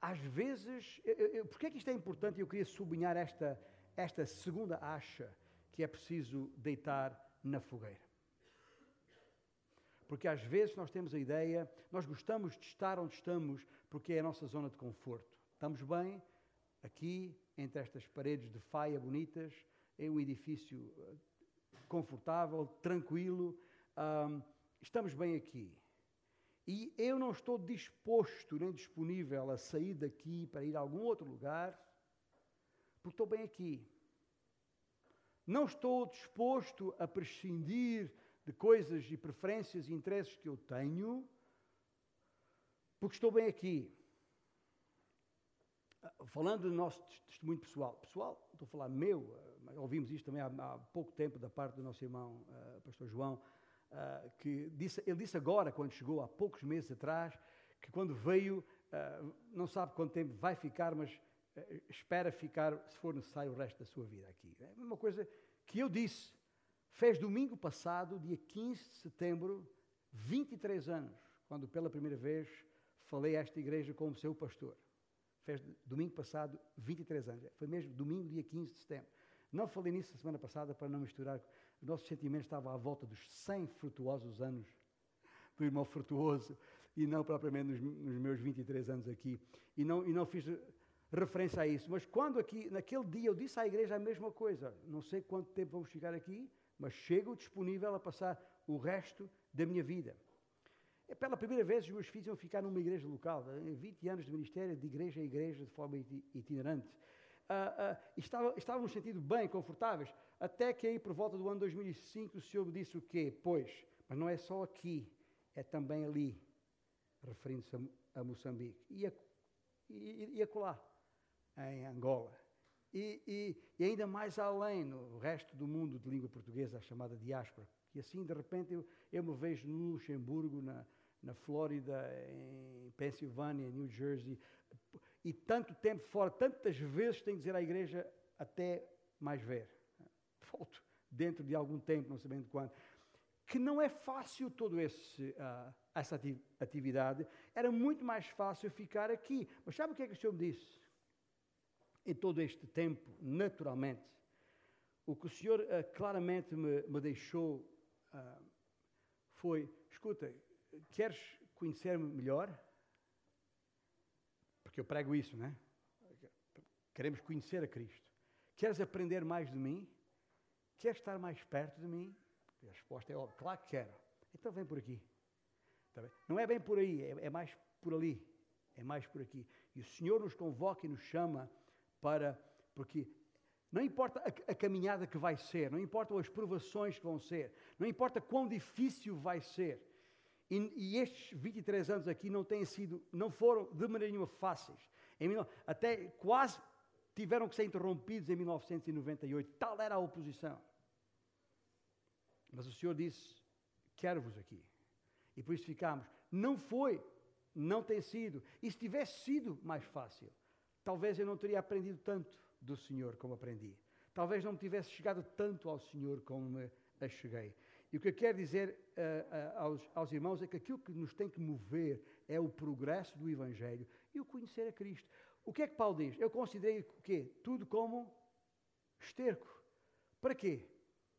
Às vezes, eu, porque é que isto é importante? Eu queria sublinhar esta, esta segunda acha que é preciso deitar na fogueira. Porque às vezes nós temos a ideia, nós gostamos de estar onde estamos porque é a nossa zona de conforto. Estamos bem aqui, entre estas paredes de faia bonitas, em um edifício eh, confortável, tranquilo, um, estamos bem aqui. E eu não estou disposto nem disponível a sair daqui para ir a algum outro lugar, porque estou bem aqui. Não estou disposto a prescindir de coisas e preferências e interesses que eu tenho, porque estou bem aqui. Falando do nosso testemunho pessoal, pessoal, estou a falar meu, ah, ouvimos isto também há, há pouco tempo da parte do nosso irmão, uh, pastor João, uh, que disse, ele disse agora, quando chegou, há poucos meses atrás, que quando veio, uh, não sabe quanto tempo vai ficar, mas espera ficar, se for necessário, o resto da sua vida aqui. É uma coisa que eu disse, Fez domingo passado, dia 15 de setembro, 23 anos, quando pela primeira vez falei a esta igreja como seu pastor. Fez domingo passado 23 anos. Foi mesmo domingo, dia 15 de setembro. Não falei nisso a semana passada para não misturar. Os nossos sentimentos estavam à volta dos 100 frutuosos anos do irmão frutuoso e não propriamente nos, nos meus 23 anos aqui. E não, e não fiz referência a isso. Mas quando aqui, naquele dia, eu disse à igreja a mesma coisa. Não sei quanto tempo vamos chegar aqui, mas chego disponível a passar o resto da minha vida. É pela primeira vez os meus filhos iam ficar numa igreja local, em 20 anos de ministério, de igreja a igreja, de forma itinerante. Uh, uh, estava, estávamos bem, confortáveis, até que aí por volta do ano 2005 o Senhor me disse o quê? Pois, mas não é só aqui, é também ali, referindo-se a, a, Moçambique, e a, e, e acolá, em Angola. E, e, e, ainda mais além, no resto do mundo de língua portuguesa, a chamada diáspora. E assim, de repente, eu, eu me vejo no Luxemburgo, na, na Flórida, em Pensilvânia, New Jersey, e tanto tempo fora, tantas vezes tenho que dizer à igreja até mais ver. Volto dentro de algum tempo, não sabendo quando. Que não é fácil toda uh, essa atividade, era muito mais fácil ficar aqui. Mas sabe o que é que o Senhor me disse? Em todo este tempo, naturalmente, o que o Senhor uh, claramente me, me deixou uh, foi: escuta, queres conhecer-me melhor? Porque eu prego isso, né? Queremos conhecer a Cristo. Queres aprender mais de mim? Queres estar mais perto de mim? A resposta é óbvia, claro que quero. Então vem por aqui. Tá Não é bem por aí, é, é mais por ali. É mais por aqui. E o Senhor nos convoca e nos chama para, porque não importa a, a, caminhada que vai ser, não importam as provações que vão ser, não importa quão difícil vai ser. E, e estes 23 anos aqui não têm sido, não foram de maneira nenhuma fáceis. Em, até quase tiveram que ser interrompidos em 1998. Tal era a oposição. Mas o Senhor disse: Quero-vos aqui. E por isso ficámos. Não foi, não tem sido. E se tivesse sido mais fácil, talvez eu não teria aprendido tanto do Senhor como aprendi. Talvez não me tivesse chegado tanto ao Senhor como me cheguei. E o que eu quero dizer uh, uh, aos, aos, irmãos é que aquilo que nos tem que mover é o progresso do Evangelho e o conhecer a Cristo. O que é que Paulo diz? Eu considerei o quê? Tudo como esterco. Para quê?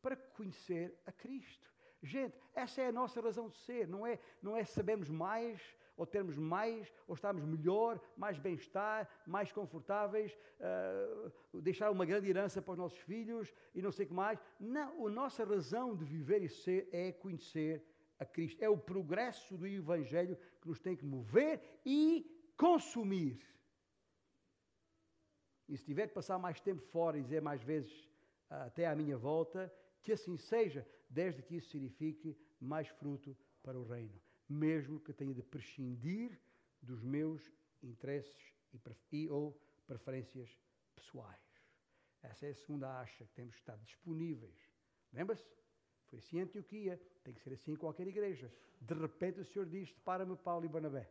Para conhecer a Cristo. Gente, essa é a nossa razão de ser, não é, não é sabermos mais, ou termos mais, ou estarmos melhor, mais bem-estar, mais confortáveis, uh, deixar uma grande herança para os nossos filhos e não sei o que mais. Não, a nossa razão de viver e ser é conhecer a Cristo. É o progresso do Evangelho que nos tem que mover e consumir. E se tiver que passar mais tempo fora e dizer mais vezes uh, até à minha volta, que assim seja, desde que isso signifique mais fruto para o reino mesmo que tenha de prescindir dos meus interesses e, e ou preferências pessoais. Essa é a segunda acha que temos que estar disponíveis. Lembra-se? Foi assim em Antioquia, tem que ser assim em qualquer igreja. De repente o Senhor diz: Para-me, Paulo e Barnabé.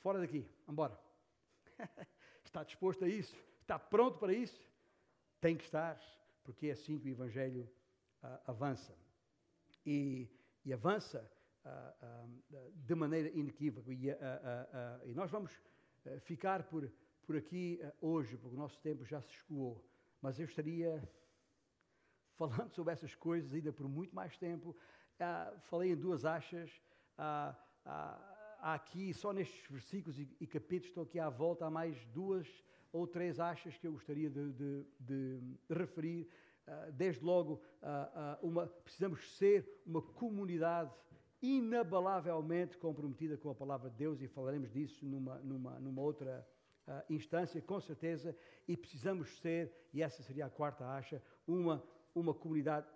Fora daqui, embora. está disposto a isso? Está pronto para isso? Tem que estar, porque é assim que o Evangelho uh, avança. E, e avança de maneira inequívoca. E, e nós vamos ficar por, por aqui hoje, porque o nosso tempo já se escoou. Mas eu estaria falando sobre essas coisas ainda por muito mais tempo. Ah, falei em duas achas. Ah, ah, aqui, só nestes versículos e, capítulos, estou aqui à volta, há mais duas ou três achas que eu gostaria de, de, de referir. desde logo, uma, precisamos ser uma comunidade inabalavelmente comprometida com a palavra de Deus e falaremos disso numa, numa, numa outra uh, instância, com certeza, e precisamos ser, e essa seria a quarta acha, uma, uma comunidade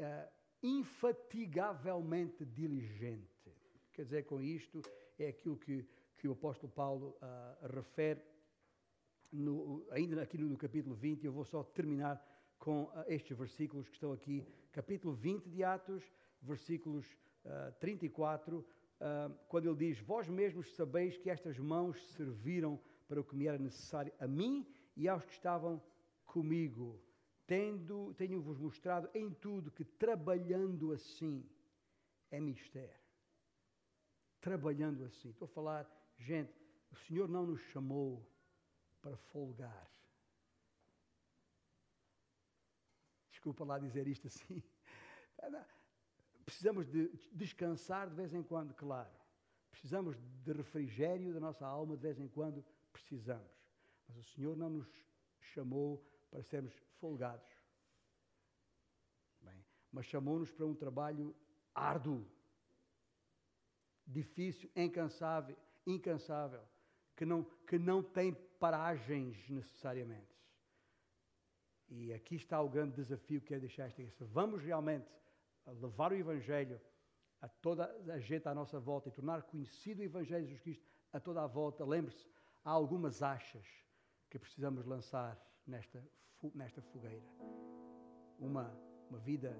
uh, infatigavelmente diligente. Quer dizer, com isto, é aquilo que, que o apóstolo Paulo uh, refere, no, ainda aqui no, no capítulo 20, eu vou só terminar com estes versículos que estão aqui, capítulo 20 de Atos, versículos uh, 34, uh, quando ele diz: Vós mesmos sabeis que estas mãos serviram para o que me era necessário a mim e aos que estavam comigo, tendo, tenho-vos mostrado em tudo que trabalhando assim é mistério. Trabalhando assim. Estou a falar, gente, o Senhor não nos chamou para folgar. Desculpa lá dizer isto assim. Precisamos de descansar de vez em quando, claro. Precisamos de refrigério da nossa alma de vez em quando, precisamos. Mas o Senhor não nos chamou para sermos folgados. Bem, mas chamou-nos para um trabalho árduo, difícil, incansável, incansável, que não, que não tem paragens necessariamente. E aqui está o grande desafio que é deixar esta. Vamos realmente levar o Evangelho a toda a gente à nossa volta e tornar conhecido o Evangelho de Jesus Cristo a toda a volta, lembre-se, há algumas achas que precisamos lançar nesta, nesta fogueira. Uma, uma vida,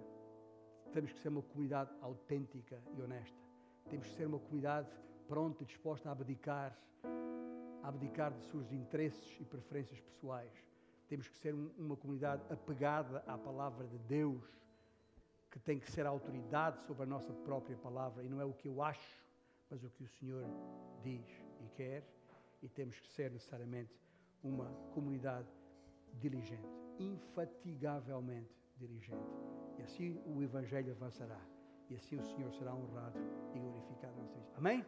temos que ser uma comunidade autêntica e honesta. Temos que ser uma comunidade pronta e disposta a abdicar, a abdicar de seus interesses e preferências pessoais. Temos que ser uma comunidade apegada à palavra de Deus que tem que ser a autoridade sobre a nossa própria palavra e não é o que eu acho, mas o que o Senhor diz e quer, e temos que ser necessariamente uma comunidade diligente, infatigavelmente diligente. E assim o Evangelho avançará, e assim o Senhor será honrado e glorificado. Amém?